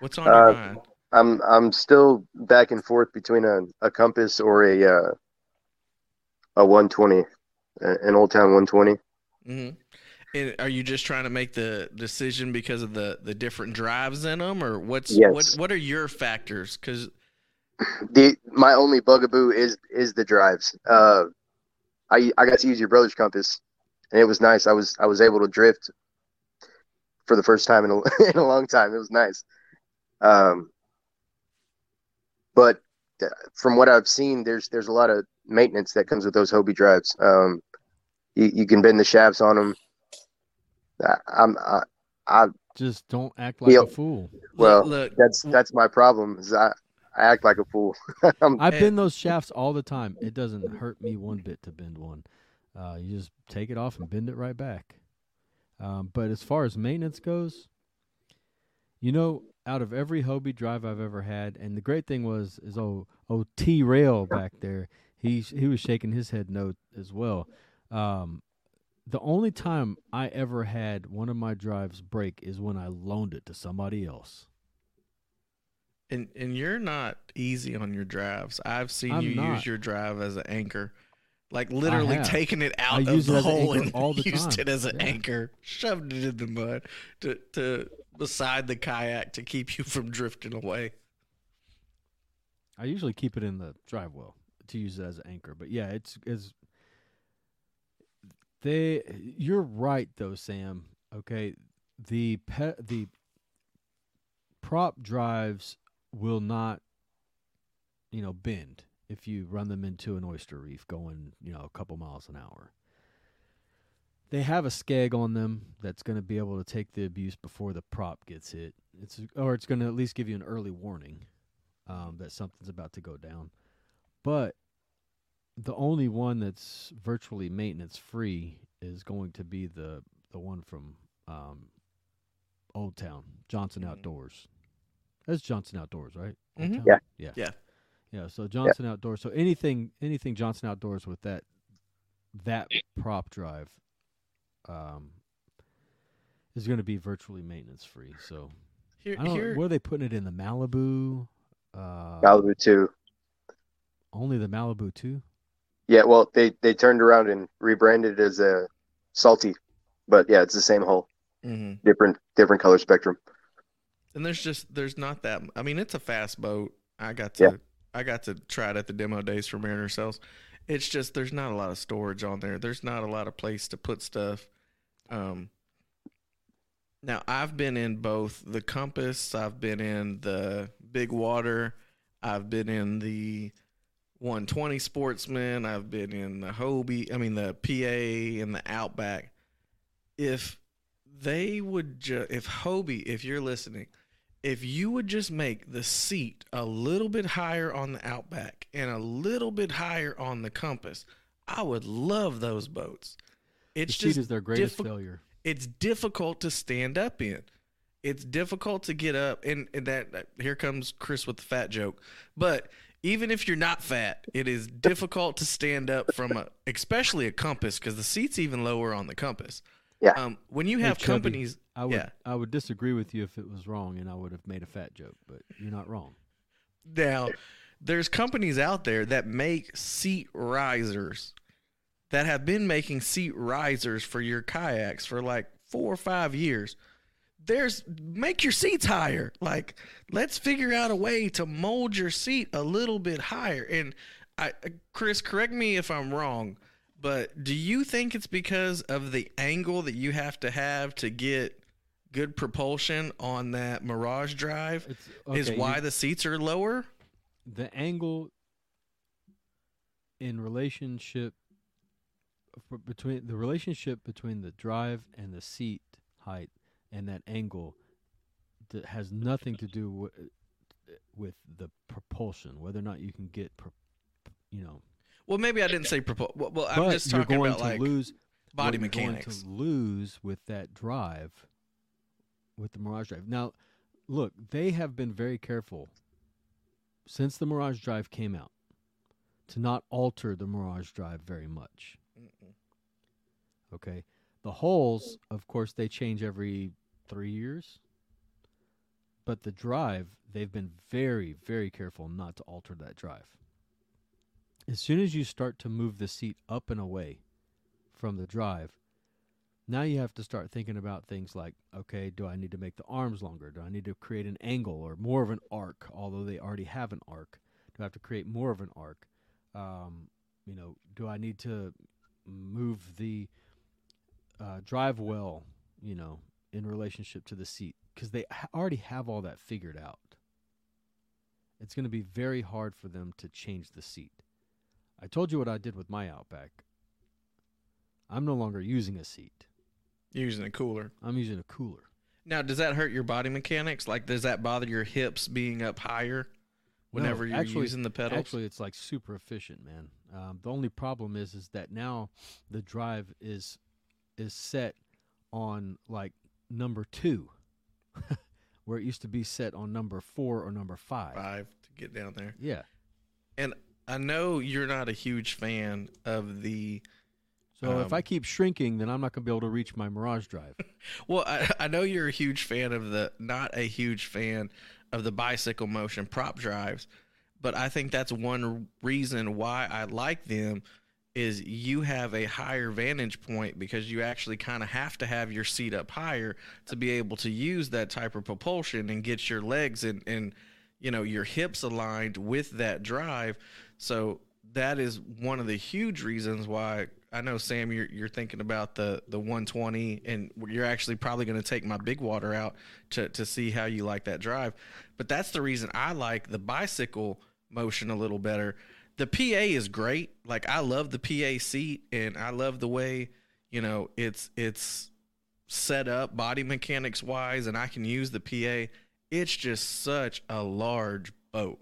S2: What's on your
S10: Uh,
S2: mind?
S10: I'm I'm still back and forth between a, a compass or a uh a 120, an Old Town 120.
S2: hmm And are you just trying to make the decision because of the the different drives in them, or what's
S10: Yes.
S2: what what are your factors? Because
S10: The my only bugaboo is is the drives. Uh, I I got to use your brother's compass, and it was nice. I was I was able to drift for the first time in a in a long time. It was nice. Um, but uh, from what I've seen, there's there's a lot of maintenance that comes with those Hobie drives. Um, you you can bend the shafts on them. I, I'm I, I
S4: Just don't act like
S10: Yeah.
S4: a fool.
S10: well
S2: look,
S10: that's that's my problem. Is I I act like a fool. I'm,
S4: I bend those shafts all the time. It doesn't hurt me one bit to bend one. Uh, you just take it off and bend it right back. Um, but as far as maintenance goes, you know, out of every Hobie drive I've ever had, and the great thing was is oh oh T Rail back there, he he was shaking his head no as well. Um, the only time I ever had one of my drives break is when I loaned it to somebody else.
S2: And and you're not easy on your drives. I've seen
S4: I'm
S2: you
S4: not.
S2: use your drive as an anchor, like literally taking it
S4: I
S2: out of the
S4: as an
S2: hole and
S4: all the
S2: used
S4: time.
S2: it as an
S4: Yeah.
S2: anchor, shoved it in the mud to to beside the kayak to keep you from drifting away.
S4: I usually keep it in the drive well to use it as an anchor. But yeah, it's it's they. You're right though, Sam. Okay, the pet the prop drives will not, you know, bend if you run them into an oyster reef going, you know, a couple miles an hour. They have a skeg on them that's going to be able to take the abuse before the prop gets hit. It's or it's going to at least give you an early warning um, that something's about to go down. But the only one that's virtually maintenance free is going to be the the one from um, Old Town Johnson Outdoors. That's Johnson Outdoors, right? Old
S2: Mhm.
S10: Yeah.
S4: yeah,
S2: Yeah.
S4: yeah. So Johnson Outdoors. So anything anything Johnson Outdoors with that that prop drive um, is going to be virtually maintenance free. So
S2: Here,
S4: I don't
S2: here
S4: know, where are they putting it in the Malibu? Uh,
S10: Malibu too.
S4: Only the Malibu too.
S10: Yeah, well, they they turned around and rebranded it as a salty, but yeah, it's the same hole,
S2: Mhm.
S10: different different color spectrum.
S2: and there's just there's not that. I mean, it's a fast boat. I got to
S10: Yeah.
S2: I got to try it at the demo days for Mariner Sales. It's just there's not a lot of storage on there. There's not a lot of place to put stuff. Um, now I've been in both the Compass. I've been in the Big Water. I've been in the 120 Sportsman. I've been in the Hobie. I mean the PA and the Outback. If they would just, if Hobie, if you're listening, if you would just make the seat a little bit higher on the Outback and a little bit higher on the Compass, I would love those boats. It's
S4: the seat
S2: just
S4: is their greatest
S2: diffi-
S4: failure.
S2: It's difficult to stand up in. It's difficult to get up, and, and that, that here comes Chris with the fat joke. But even if you're not fat, it is difficult to stand up from a, especially a compass, because the seat's even lower on the compass.
S10: Yeah.
S2: Um, when you
S4: Hey,
S2: have
S4: Chubby,
S2: companies,
S4: I would
S2: yeah.
S4: I would disagree with you if it was wrong, and I would have made a fat joke. But you're not wrong.
S2: Now, there's companies out there that make seat risers that have been making seat risers for your kayaks for like four or five years. There's make your seats higher. Like, let's figure out a way to mold your seat a little bit higher. And I, Chris, correct me if I'm wrong, but do you think it's because of the angle that you have to have to get good propulsion on that Mirage drive? is why
S4: you-
S2: the seats are lower?
S4: the angle in relationship between the relationship between the drive and the seat height and that angle that has nothing to do with, with the propulsion whether or not you can get you know
S2: Well, maybe I didn't say propulsion. Well, well, I'm just talking
S4: going
S2: about
S4: to
S2: like
S4: lose
S2: body
S4: you're
S2: mechanics.
S4: going to lose with that drive with the Mirage drive. Now, look, they have been very careful since the Mirage drive came out to not alter the Mirage drive very much. Okay. The holes, of course, they change every three years. But the drive, they've been very, very careful not to alter that drive. As soon as you start to move the seat up and away from the drive, now you have to start thinking about things like okay, do I need to make the arms longer? Do I need to create an angle or more of an arc, although they already have an arc? Do I have to create more of an arc? Um, you know, do I need to move the uh, drive well, you know, in relationship to the seat? Because they already have all that figured out. It's going to be very hard for them to change the seat. I told you what I did with my Outback. I'm no longer using a seat.
S2: Using a cooler.
S4: I'm using a cooler.
S2: Now, does that hurt your body mechanics? Like, does that bother your hips being up higher whenever
S4: No,
S2: you're
S4: actually-
S2: using the pedals?
S4: Actually, it's like super efficient, man. Um, the only problem is is that now the drive is is set on like number two, where it used to be set on number four or number five.
S2: Five to get down there.
S4: Yeah.
S2: And I know you're not a huge fan of the.
S4: So if
S2: um,
S4: I keep shrinking, then I'm not going to be able to reach my Mirage drive.
S2: Well, I, I know you're a huge fan of the, not a huge fan of the bicycle motion prop drives, but I think that's one reason why I like them is you have a higher vantage point because you actually kind of have to have your seat up higher to be able to use that type of propulsion and get your legs and, and you know your hips aligned with that drive. So that is one of the huge reasons why I know Sam you're you're thinking about the the 120 and you're actually probably going to take my big water out to to see how you like that drive. But that's the reason I like the bicycle motion a little better. The PA is great. Like I love the PA seat and I love the way, you know, it's it's set up body mechanics wise and I can use the PA. It's just such a large boat.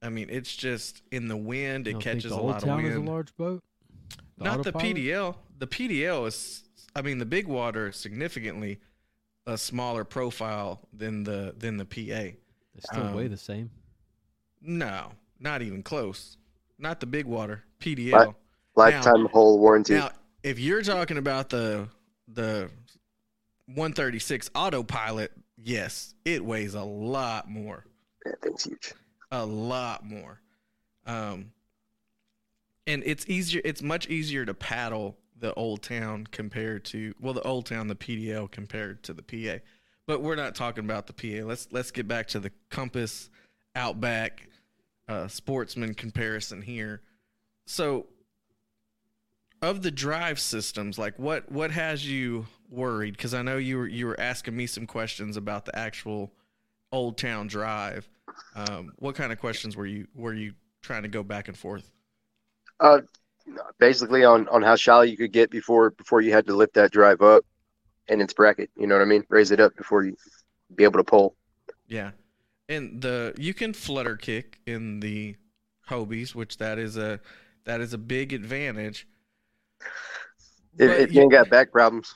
S2: I mean, it's just in the wind. It
S4: You don't think
S2: catches
S4: the
S2: a lot of
S4: is a large boat. The
S2: Not the? PDL. The PDL is, I mean, the big water significantly a smaller profile than the than the PA.
S4: They still weigh
S2: Um,
S4: the same.
S2: No, not even close. Not the big water PDL.
S10: Li- lifetime whole warranty.
S2: Now, if you're talking about the the 136 autopilot, yes, it weighs a lot more.
S10: That thing's huge.
S2: A lot more. Um, and it's easier. It's much easier to paddle the Old Town compared to well, the Old Town, the PDL compared to the PA. But we're not talking about the PA. Let's let's get back to the Compass Outback uh, Sportsman comparison here. So, of the drive systems, like what what has you worried? Because I know you were you were asking me some questions about the actual Old Town Drive. Um, what kind of questions were you were you trying to go back and forth?
S10: Uh, basically on on how shallow you could get before before you had to lift that drive up in its bracket. You know what I mean? Raise it up before you be able to pull.
S2: Yeah, and the you can flutter kick in the Hobies, which that is a that is a big advantage.
S10: If, if you ain't got back problems,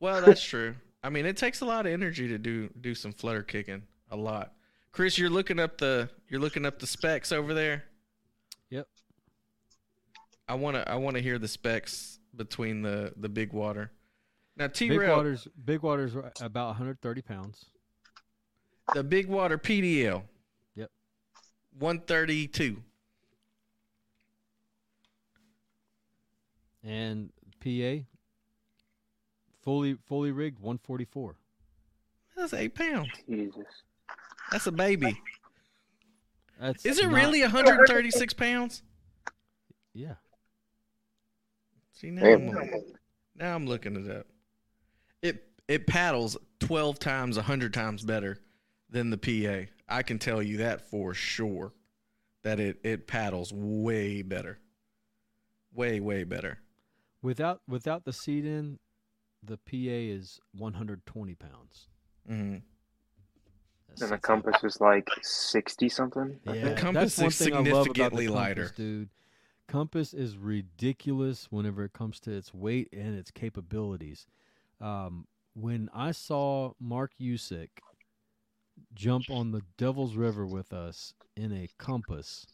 S2: Well, that's true. I mean, it takes a lot of energy to do do some flutter kicking. A lot. Chris, you're looking up the you're looking up the specs over there.
S4: Yep.
S2: I want to I want to hear the specs between the the big water. Now T
S4: Big
S2: Rail,
S4: waters, big waters, are about 130 pounds.
S2: The Big Water PDL.
S4: Yep.
S2: 132.
S4: And PA, fully fully rigged, 144.
S2: That's eight pounds.
S9: Jesus.
S2: That's a baby.
S4: That's
S2: Is it
S4: not-
S2: really 136 pounds?
S4: Yeah.
S2: See now, I'm, now I'm looking it up. It it paddles 12 times, 100 times better than the PA. I can tell you that for sure. That it it paddles way better. Way way better.
S4: Without without the seat in, the PA is 120 pounds.
S2: Mm-hmm.
S9: And the compass is like sixty something. I
S4: Yeah,
S9: think.
S2: Compass
S4: that's one
S2: is
S4: thing I love about the
S2: significantly
S4: Compass,
S2: lighter.
S4: dude. Compass is ridiculous whenever it comes to its weight and its capabilities. Um, when I saw Mark Usick jump on the Devil's River with us in a Compass,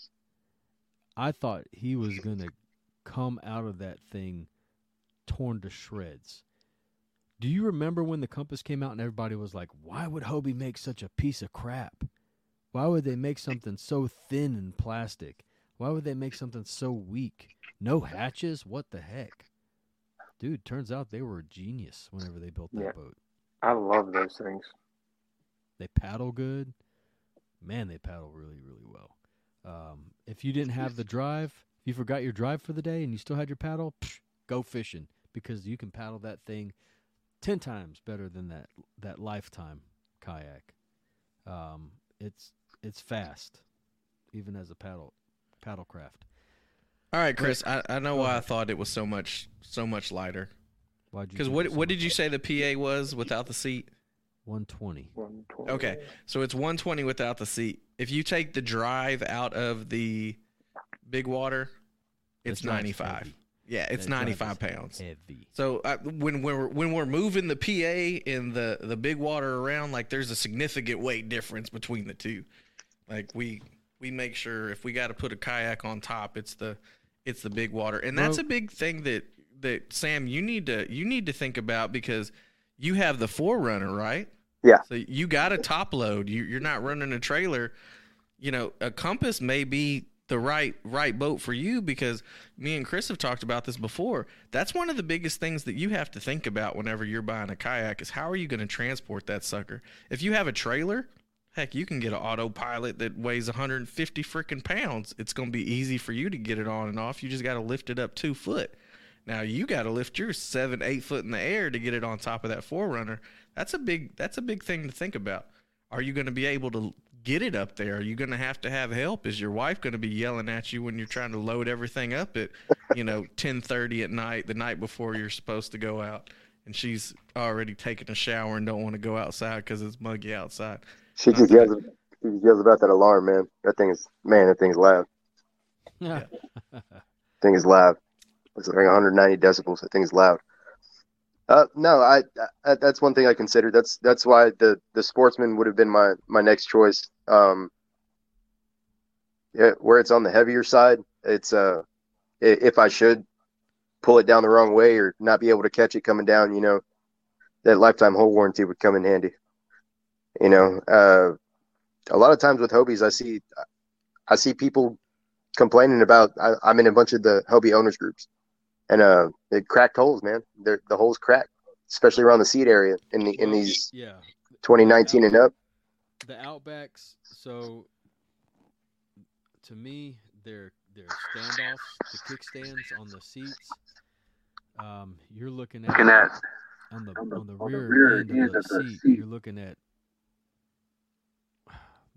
S4: I thought he was going to come out of that thing torn to shreds. Do you remember when the Compass came out and everybody was like, why would Hobie make such a piece of crap? Why would they make something so thin and plastic? Why would they make something so weak? No hatches? What the heck? Dude, turns out they were a genius whenever they built that
S9: Yeah.
S4: boat.
S9: I love those things.
S4: They paddle good. Man, they paddle really, really well. Um, if you didn't have the drive, if you forgot your drive for the day and you still had your paddle, psh, go fishing because you can paddle that thing ten times better than that that lifetime kayak. Um, it's it's fast, even as a paddle paddle craft.
S2: All right, Chris. I, I know why I thought it was so much so much lighter. Because what what did you say the PA was without the seat?
S4: 120.
S9: One twenty.
S2: Okay, so it's 120 without the seat. If you take the drive out of the big water, it's
S4: The
S2: 95.
S4: heavy.
S2: Yeah, it's
S4: That
S2: 95 pounds.
S4: Heavy.
S2: So uh, when we're when we're moving the PA and the the big water around, like there's a significant weight difference between the two. Like we we make sure if we got to put a kayak on top, it's the it's the big water, and that's
S4: Well-
S2: a big thing that that Sam you need to you need to think about because you have the forerunner, right?
S10: Yeah.
S2: So you got a top load. You, you're not running a trailer. You know, a compass may be the right right boat for you because me and Chris have talked about this before. That's one of the biggest things that you have to think about whenever you're buying a kayak is how are you going to transport that sucker? If you have a trailer, heck, you can get an autopilot that weighs 150 freaking pounds. It's going to be easy for you to get it on and off. You just got to lift it up two foot. Now you got to lift your seven, eight foot in the air to get it on top of that forerunner. That's a big. That's a big thing to think about. Are you going to be able to get it up there? Are you going to have to have help? Is your wife going to be yelling at you when you're trying to load everything up at, you know, ten thirty at night, the night before you're supposed to go out, and she's already taking a shower and don't want to go outside because it's muggy outside?
S10: She just uh, yells, she just yells about that alarm, man. That thing is, man, that thing's loud.
S4: Yeah.
S10: thing is loud. It's like 190 decibels. That thing is loud. Uh, no, I, I that's one thing I considered. That's that's why the the sportsman would have been my my next choice. Um, yeah, where it's on the heavier side, it's uh, if I should pull it down the wrong way or not be able to catch it coming down, you know, that lifetime hull warranty would come in handy. You know, uh, a lot of times with Hobies, I see I see people complaining about. I, I'm in a bunch of the Hobie owners groups, and uh, it cracked holes, man. They're, the holes cracked, especially around the seat area in the in these
S4: yeah.
S10: 2019 and up.
S4: The Outbacks, so to me, they're they're standoffs, the kickstands on the seats. Um, you're looking at,
S11: Looking at-
S4: on the
S11: on the-
S4: on the
S11: on the
S4: rear,
S11: rear
S4: end,
S11: end
S4: of the,
S11: of the
S4: seat,
S11: seat.
S4: You're looking at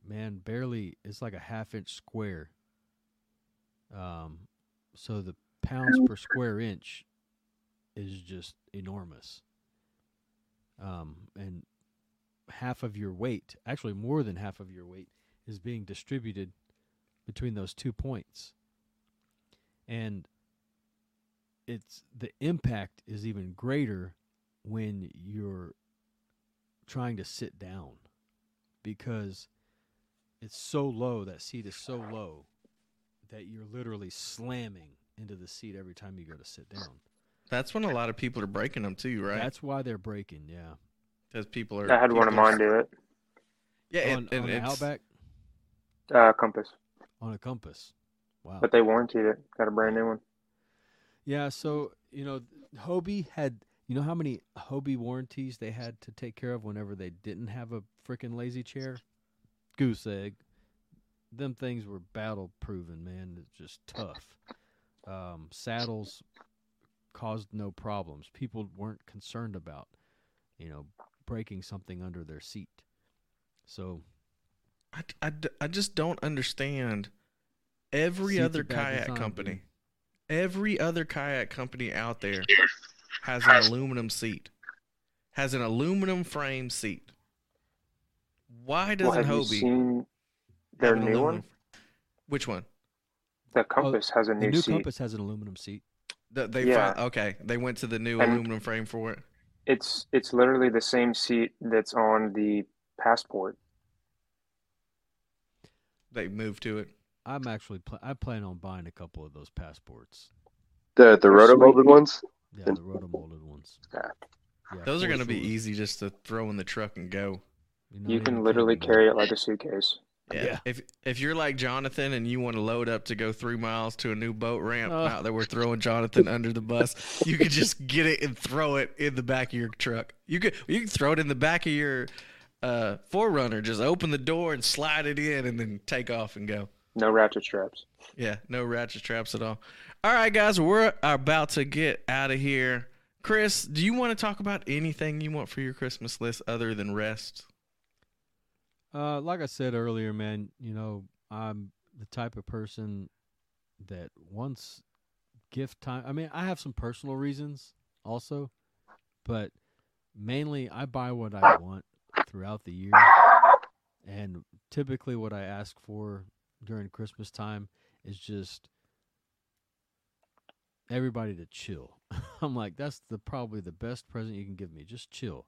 S4: man, barely. It's like a half inch square. Um, so the pounds per square inch is just enormous. Um, and half of your weight, actually more than half of your weight, is being distributed between those two points. And it's the impact is even greater when you're trying to sit down because it's so low that seat is so low that you're literally slamming into the seat every time you go to sit down
S2: That's when a lot of people are breaking them too, right?
S4: That's why they're breaking. Yeah.
S2: because people are.
S9: I had one of mine do it.
S2: Yeah,
S4: on,
S2: and, and
S4: on the
S2: it's,
S4: Outback
S9: Uh, Compass,
S4: on a Compass. Wow.
S9: but they warranted it. Got a brand new one.
S4: Yeah, so you know, Hobie had you know how many Hobie warranties they had to take care of whenever they didn't have a freaking lazy chair? Goose egg. Them things were battle proven, man. It's just tough. Um, saddles caused no problems. People weren't concerned about, you know, breaking something under their seat. So
S2: I I just don't understand every other kayak
S4: design,
S2: company.
S4: dude.
S2: Every other kayak company out there has an aluminum seat, has an aluminum frame seat. Why doesn't
S9: have you
S2: Hobie
S9: their new
S2: aluminum?
S9: one?
S2: Which one?
S9: The oh, Compass has a
S4: the
S9: new,
S4: new
S9: seat.
S4: Compass has an aluminum seat.
S2: The, they
S9: Yeah.
S2: fi- okay. They went to the new
S9: And-
S2: aluminum frame for it.
S9: It's it's literally the same seat that's on the Passport.
S2: They moved to it.
S4: I'm actually pl- I plan on buying a couple of those passports.
S10: The the
S9: They're
S10: roto molded ones.
S4: Yeah, the rotomolded ones.
S9: Yeah.
S4: Yeah,
S2: Those are going to be easy just to throw in the truck and go.
S4: You're not
S9: You
S4: even
S9: can literally carry it like a suitcase.
S2: Yeah.
S4: Yeah.
S2: If if you're like Jonathan and you want to load up to go three miles to a new boat ramp,
S4: Oh.
S2: now that we're throwing Jonathan under the bus, you could just get it and throw it in the back of your truck. You could you can throw it in the back of your uh, 4Runner. Just open the door and slide it in, and then take off and go.
S9: No ratchet straps.
S2: Yeah, no ratchet straps at all. All right, guys, we're about to get out of here. Chris, do you want to talk about anything you want for your Christmas list other than rest?
S4: Uh, like I said earlier, man, you know, I'm the type of person that once gift time. I mean, I have some personal reasons also, but mainly I buy what I want throughout the year, and typically what I ask for during Christmas time is just everybody to chill. I'm like, that's the probably the best present you can give me. Just chill.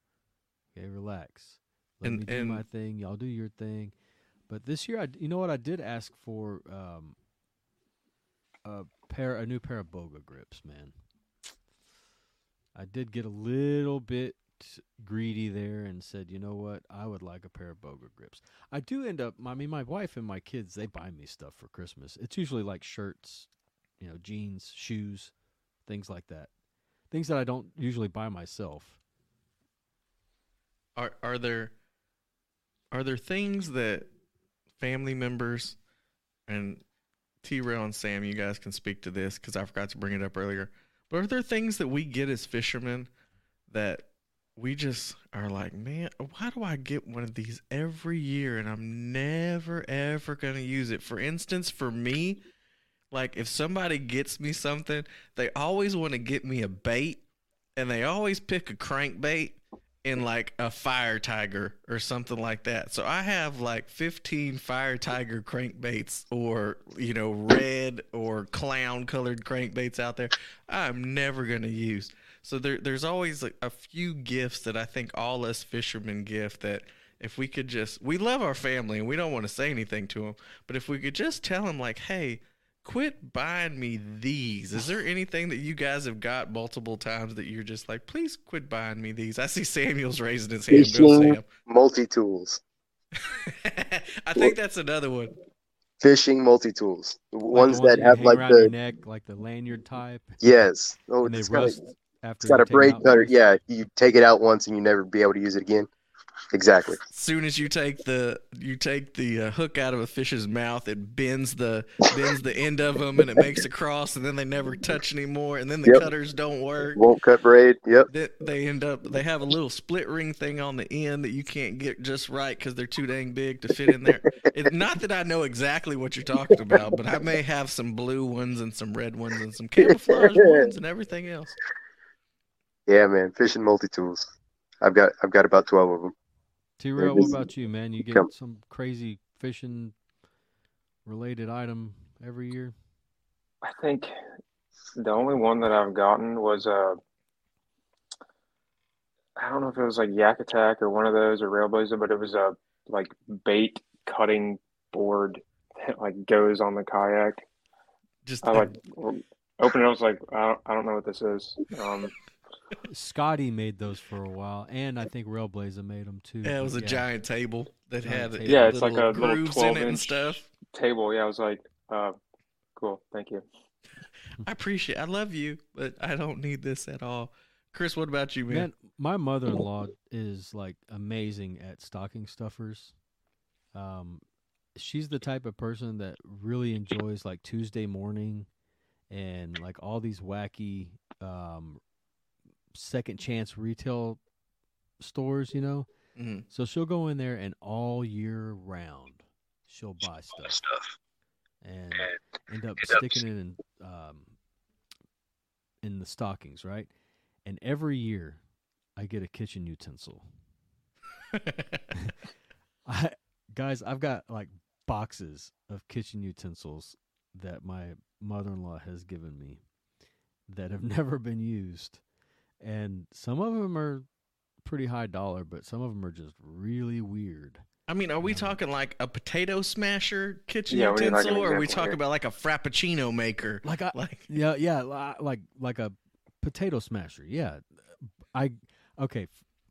S4: Okay, relax. Let
S2: And-
S4: me do
S2: and-
S4: my thing. Y'all do your thing. But this year, I you know what I did ask for um, a pair, a new pair of Boga grips, man. I did get a little bit greedy there and said, you know what, I would like a pair of Boga grips. I do end up, I mean, my wife and my kids, they buy me stuff for Christmas. It's usually like shirts, you know, jeans, shoes, things like that. Things that I don't usually buy myself.
S2: Are are there are there things that family members and Terrell and Sam, you guys can speak to this because I forgot to bring it up earlier. But are there things that we get as fishermen that we just are like, man, why do I get one of these every year and I'm never ever gonna use it? For instance, for me, like if somebody gets me something, they always want to get me a bait and they always pick a crankbait in like a fire tiger or something like that. So I have like 15 fire tiger crankbaits or, you know, red or clown colored crankbaits out there I'm never going to use. So there there's always like a few gifts that I think all us fishermen gift that if we could just we love our family and we don't want to say anything to them, but if we could just tell them like, "Hey, quit buying me these. Is there anything that you guys have got multiple times that you're just like, please quit buying me these? I see Samuel's raising his hand.
S10: Fishing
S2: Sam.
S10: multi tools.
S2: I think that's another one.
S10: Fishing multi tools.
S4: Like the
S10: Ones that have like the
S4: neck, like the lanyard type.
S10: yes. Oh,
S4: and they
S10: it's got,
S4: rust
S10: a,
S4: after
S10: it's got a braid cutter. Yeah, you take it out once and you never be able to use it again. Exactly.
S2: As soon as you take the you take the uh, hook out of a fish's mouth, it bends the bends the end of them and it makes a cross, and then they never touch anymore, and then the
S10: Yep.
S2: cutters don't work.
S10: Won't cut braid. Yep.
S2: They, they end up they have a little split ring thing on the end that you can't get just right because they're too dang big to fit in there. it, not that I know exactly what you're talking about, but I may have some blue ones and some red ones and some camouflage ones and everything else.
S10: Yeah, man. Fishing multi tools. I've got I've got about twelve of them.
S4: Terrell, what about you, man? You get some crazy fishing related item every year?
S9: I think the only one that I've gotten was uh I don't know if it was like Yak Attack or one of those or Railblaza, but it was a like bait cutting board that like goes on the kayak.
S2: Just
S9: I like open it. I was like, I don't, I don't know what this is. Um,
S4: Scotty made those for a while, and I think Railblaza made them too.
S2: Yeah, it was a
S4: Yeah.
S2: giant table that
S4: Giant
S2: had
S4: table.
S9: yeah, it's like a
S2: little
S9: little
S2: grooves in
S9: twelve
S2: it and
S9: inch
S2: stuff.
S9: table. Yeah, I was like, uh, cool, thank you.
S2: I appreciate. I love you, but I don't need this at all. Chris, what about you, man?
S4: Man, my mother-in-law is like amazing at stocking stuffers. Um, she's the type of person that really enjoys like Tuesday morning and like all these wacky um, second chance retail stores, you know.
S2: Mhm.
S4: So she'll go in there and all year round she'll buy stuff, and end up sticking it in um, in the stockings, right? And every year I get a kitchen utensil. I guys, I've got like boxes of kitchen utensils that my mother-in-law has given me that have never been used. And some of them are pretty high dollar, but some of them are just really weird.
S2: I mean, are we talking like a potato smasher kitchen
S9: Yeah, we like,
S2: utensil, or are we
S9: example
S2: talking
S9: here.
S2: about like a frappuccino maker?
S4: Like I,
S2: Like,
S4: yeah, yeah, like like a potato smasher. Yeah, I okay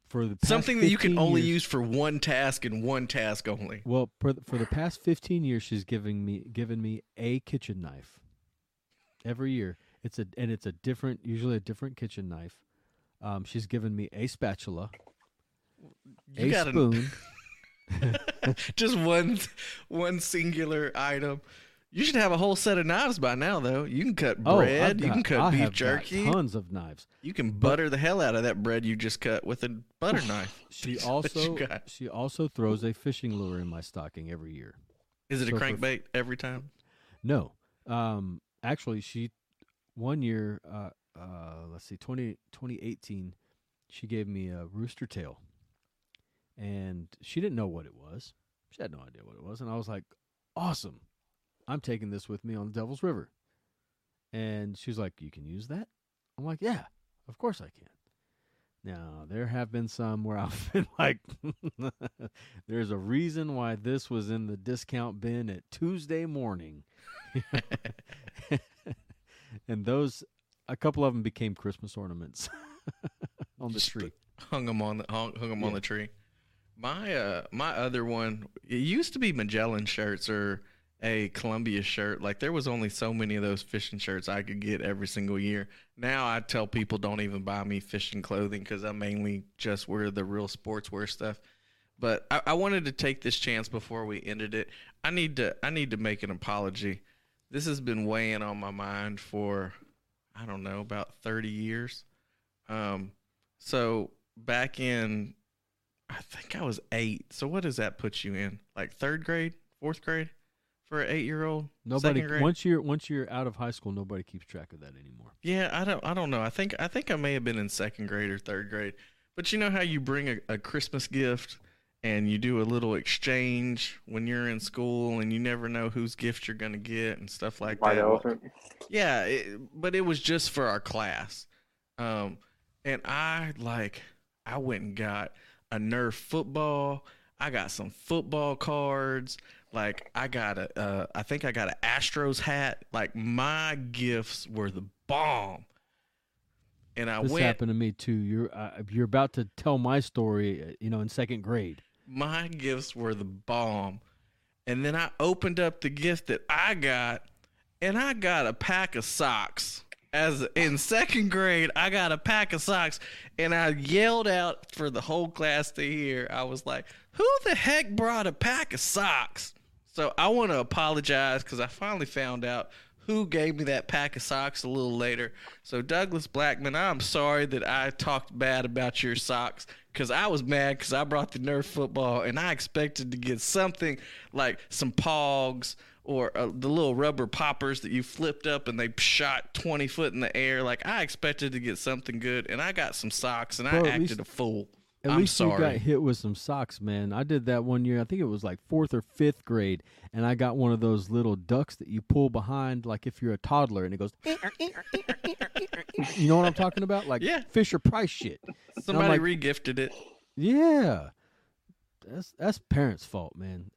S4: for the past
S2: something that you can only
S4: years-
S2: use for one task and one task only.
S4: Well, for the, for the past fifteen years, she's giving me given me a kitchen knife. Every year, it's a and it's a different, usually a different kitchen knife. Um, she's given me a spatula,
S2: You
S4: a spoon.
S2: Just one, one singular item. You should have a whole set of knives by now, though. You can cut
S4: Oh,
S2: bread. you can cut
S4: I
S2: beef
S4: got
S2: jerky.
S4: tons of knives.
S2: You can butter the hell out of that bread you just cut with a butter knife.
S4: She
S2: That's
S4: also she also throws a fishing lure in my stocking every year.
S2: Is it a
S4: So for-
S2: crankbait every time?
S4: No. Um actually she one year uh uh let's see 20 2018 she gave me a rooster tail. And she didn't know what it was. She had no idea what it was and I was like, "Awesome. I'm taking this with me on the Devil's River." And she was like, "You can use that?" I'm like, "Yeah, of course I can." Now, there have been some where I've been like, there's a reason why this was in the discount bin at Tuesday morning. and those, a couple of them became Christmas ornaments on the
S2: Just
S4: tree.
S2: Hung them on the hung, hung 'em on
S4: Yeah.
S2: the tree. My uh my other one it used to be Magellan shirts or a Columbia shirt. Like there was only so many of those fishing shirts I could get every single year. Now I tell people don't even buy me fishing clothing because I mainly just wear the real sportswear stuff. But I, I wanted to take this chance before we ended it. I need to I need to make an apology. This has been weighing on my mind for I don't know about thirty years. Um, so back in I think I was eight. So what does that put you in? Like third grade, fourth grade for an eight year old?
S4: Nobody once you're once you're out of high school, nobody keeps track of that anymore.
S2: Yeah, I don't I don't know. I think I think I may have been in second grade or third grade. But you know how you bring a, a Christmas gift and you do a little exchange when you're in school and you never know whose gift you're gonna get and stuff like
S9: White
S2: that.
S9: elephant.
S2: Yeah, it, but it was just for our class. Um, and I like I went and got a Nerf football. I got some football cards. Like I got a, uh, I think I got an Astros hat. Like my gifts were the bomb. And I
S4: this
S2: went.
S4: happened to me too. You're uh, you're about to tell my story, uh, you know, in second grade.
S2: My gifts were the bomb. And then I opened up the gift that I got, and I got a pack of socks. As in second grade, I got a pack of socks, and I yelled out for the whole class to hear. I was like, "Who the heck brought a pack of socks?" So I want to apologize because I finally found out who gave me that pack of socks a little later. So Douglas Blackman, I'm sorry that I talked bad about your socks because I was mad because I brought the Nerf football and I expected to get something like some Pogs or uh, the little rubber poppers that you flipped up and they shot 20 foot in the air. Like I expected to get something good and I got some socks and
S4: Bro,
S2: I acted
S4: least-
S2: a fool.
S4: At
S2: I'm
S4: least you got hit with some socks, man. I did that one year. I think it was like fourth or fifth grade, and I got one of those little ducks that you pull behind, like if you're a toddler, and it goes. Eh, eh, eh, you know what I'm talking about? Like
S2: Yeah.
S4: Fisher Price shit.
S2: Somebody
S4: like,
S2: regifted it.
S4: Yeah, that's that's parents' fault, man.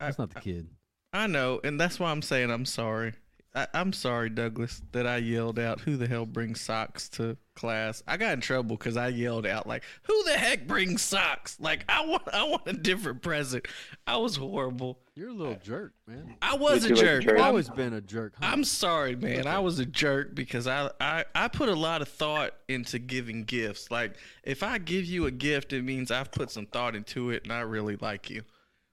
S2: I-
S4: That's not the kid.
S2: I know, and that's why I'm saying I'm sorry. I, I'm sorry, Douglas, that I yelled out, "Who the hell brings socks to class?" I got in trouble because I yelled out, "Like, who the heck brings socks?" Like, I want, I want a different present. I was horrible.
S4: You're a little jerk, man.
S2: I was a
S9: too, a
S2: jerk.
S9: jerk.
S4: You've always been a jerk. Huh?
S2: I'm sorry, man. I was a jerk because I, I I put a lot of thought into giving gifts. Like if I give you a gift, it means I've put some thought into it and I really like you.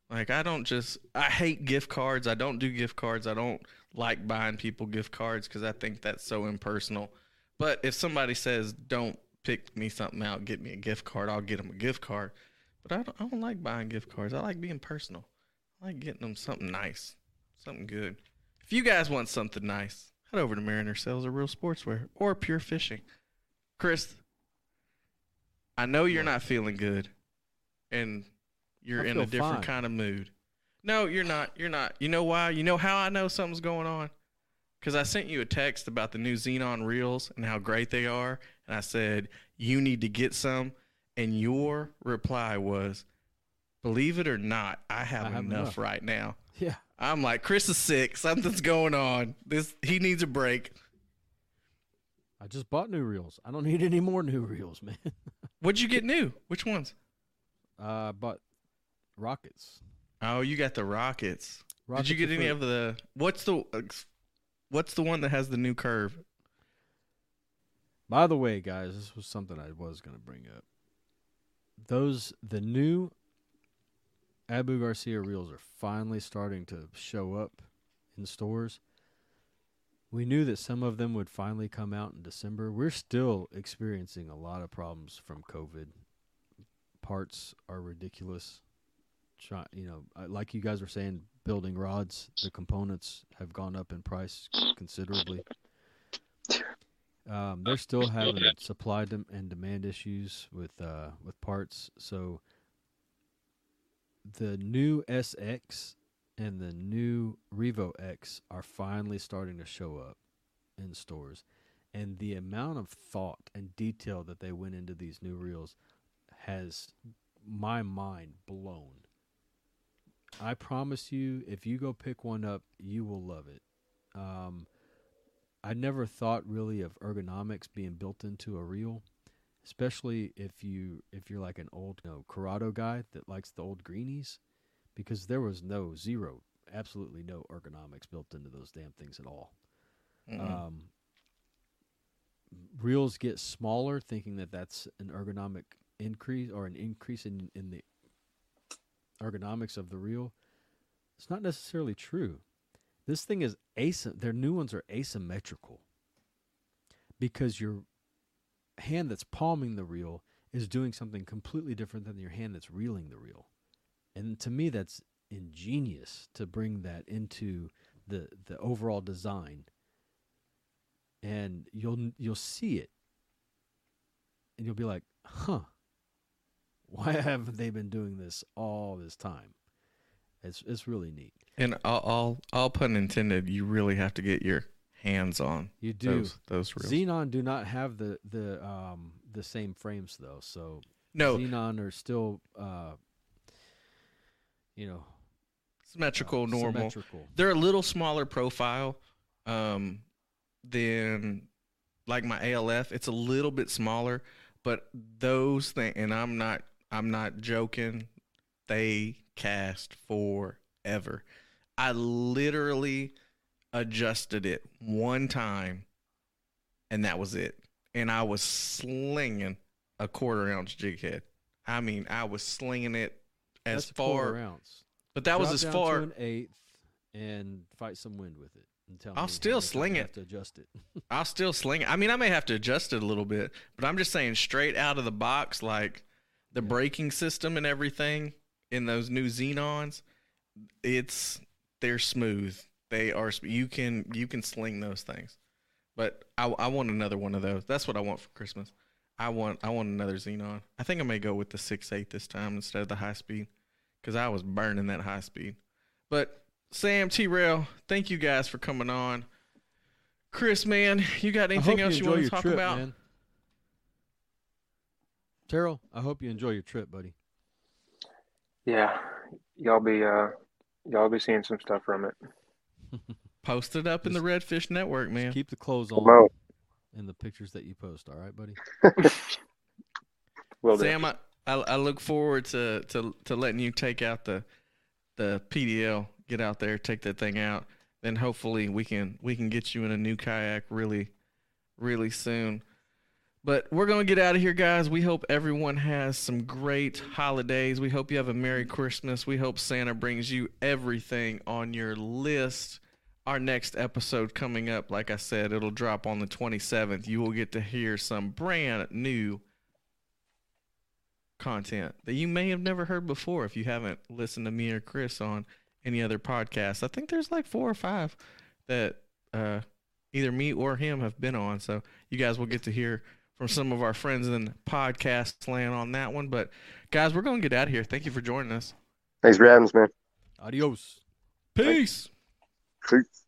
S2: Like I don't just I hate gift cards. I don't do gift cards. I don't like buying people gift cards because I think that's so impersonal. But if somebody says don't pick me something out, get me a gift card, I'll get them a gift card. But I don't, I don't like buying gift cards. I like being personal. I like getting them something nice, something good. If you guys want something nice, head over to Mariner Sales or Real Sportswear or Pure Fishing. Chris, I know you're not feeling good and you're
S4: I
S2: in a different
S4: fine.
S2: kind of mood. No, you're not. You're not. You know why? You know how I know something's going on? Because I sent you a text about the new Zenon Reels and how great they are. And I said, you need to get some. And your reply was, believe it or not, I have,
S4: I have
S2: enough,
S4: enough."
S2: right now.
S4: yeah.
S2: I'm like, Chris is sick. Something's going on. This he needs a break.
S4: I just bought new reels. I don't need any more new reels, man.
S2: What'd you get new? Which ones?
S4: Uh, I bought rockets.
S2: Oh, you got the Rockets.
S4: Rockets
S2: Did you get any of the what's the what's the one that has the new curve?
S4: By the way, guys, this was something I was going to bring up. Those the new Abu Garcia reels are finally starting to show up in stores. We knew that some of them would finally come out in December. We're still experiencing a lot of problems from COVID. Parts are ridiculous. You know, uh, like you guys were saying, building rods, the components have gone up in price considerably. Um, they're still having supply and demand issues with uh, with parts. So the new SX and the new Revo X are finally starting to show up in stores, and the amount of thought and detail that they went into these new reels has my mind blown. I promise you, if you go pick one up, you will love it. Um, I never thought really of ergonomics being built into a reel, especially if you if you're like an old you know, Curado guy that likes the old greenies, because there was no zero, absolutely no ergonomics built into those damn things at all.
S2: Mhm.
S4: Um, reels get smaller, thinking that that's an ergonomic increase or an increase in in the ergonomics of the reel. It's not necessarily true. This thing is asym. Their new ones are asymmetrical because your hand that's palming the reel is doing something completely different than your hand that's reeling the reel. And to me, that's ingenious to bring that into the the overall design. And you'll you'll see it, and you'll be like, "Huh? Why haven't they been doing this all this time?" It's it's really neat.
S2: And all, all all pun intended, you really have to get your hands on
S4: You do.
S2: those those reels.
S4: Zenon do not have the the um the same frames though, so
S2: No.
S4: Zenon are still uh you know
S2: symmetrical,
S4: uh,
S2: normal.
S4: symmetrical.
S2: They're a little smaller profile um, than like my ALF. It's a little bit smaller, but those things, and I'm not, I'm not joking. They cast forever. I literally adjusted it one time, and that was it. And I was slinging a quarter ounce jig head. I mean, I was slinging it as
S4: That's
S2: far.
S4: ounce.
S2: But that was as far.
S4: to an eighth and fight some wind with it.
S2: I'll still
S4: how much I
S2: sling
S4: have
S2: it.
S4: to adjust it.
S2: I'll still sling it. I mean, I may have to adjust it a little bit, but I'm just saying straight out of the box, like the braking system and everything in those new Zenons, it's they're smooth. They are. You can you can sling those things, but I, I want another one of those. That's what I want for Christmas. I want I want another Zenon. I think I may go with the six eight this time instead of the high speed, because I was burning that high speed. But Sam Terrell, thank you guys for coming on. Chris, man, you got anything else
S4: you
S2: you, want to talk
S4: trip,
S2: about?
S4: man. Terrell, I hope you enjoy your trip, buddy.
S9: Yeah, y'all be uh, y'all be seeing some stuff from it.
S2: Post it up in the Redfish Network, man.
S4: Keep the clothes on
S10: on.
S4: in the pictures that you post. All right, buddy.
S10: well, do.
S2: Sam, I, I I look forward to, to to letting you take out the the PDL, get out there, take that thing out. Then hopefully we can we can get you in a new kayak really really soon. But we're gonna get out of here, guys. We hope everyone has some great holidays. We hope you have a Merry Christmas. We hope Santa brings you everything on your list. Our next episode coming up, like I said, it'll drop on the 27th. You will get to hear some brand new content that you may have never heard before if you haven't listened to me or Chris on any other podcast. I think there's like four or five that uh, either me or him have been on. So you guys will get to hear from some of our friends in podcast land on that one. But guys, we're going to get out of here. Thank you for joining us.
S10: Thanks for having us, man.
S4: Adios.
S2: Peace.
S10: Peace.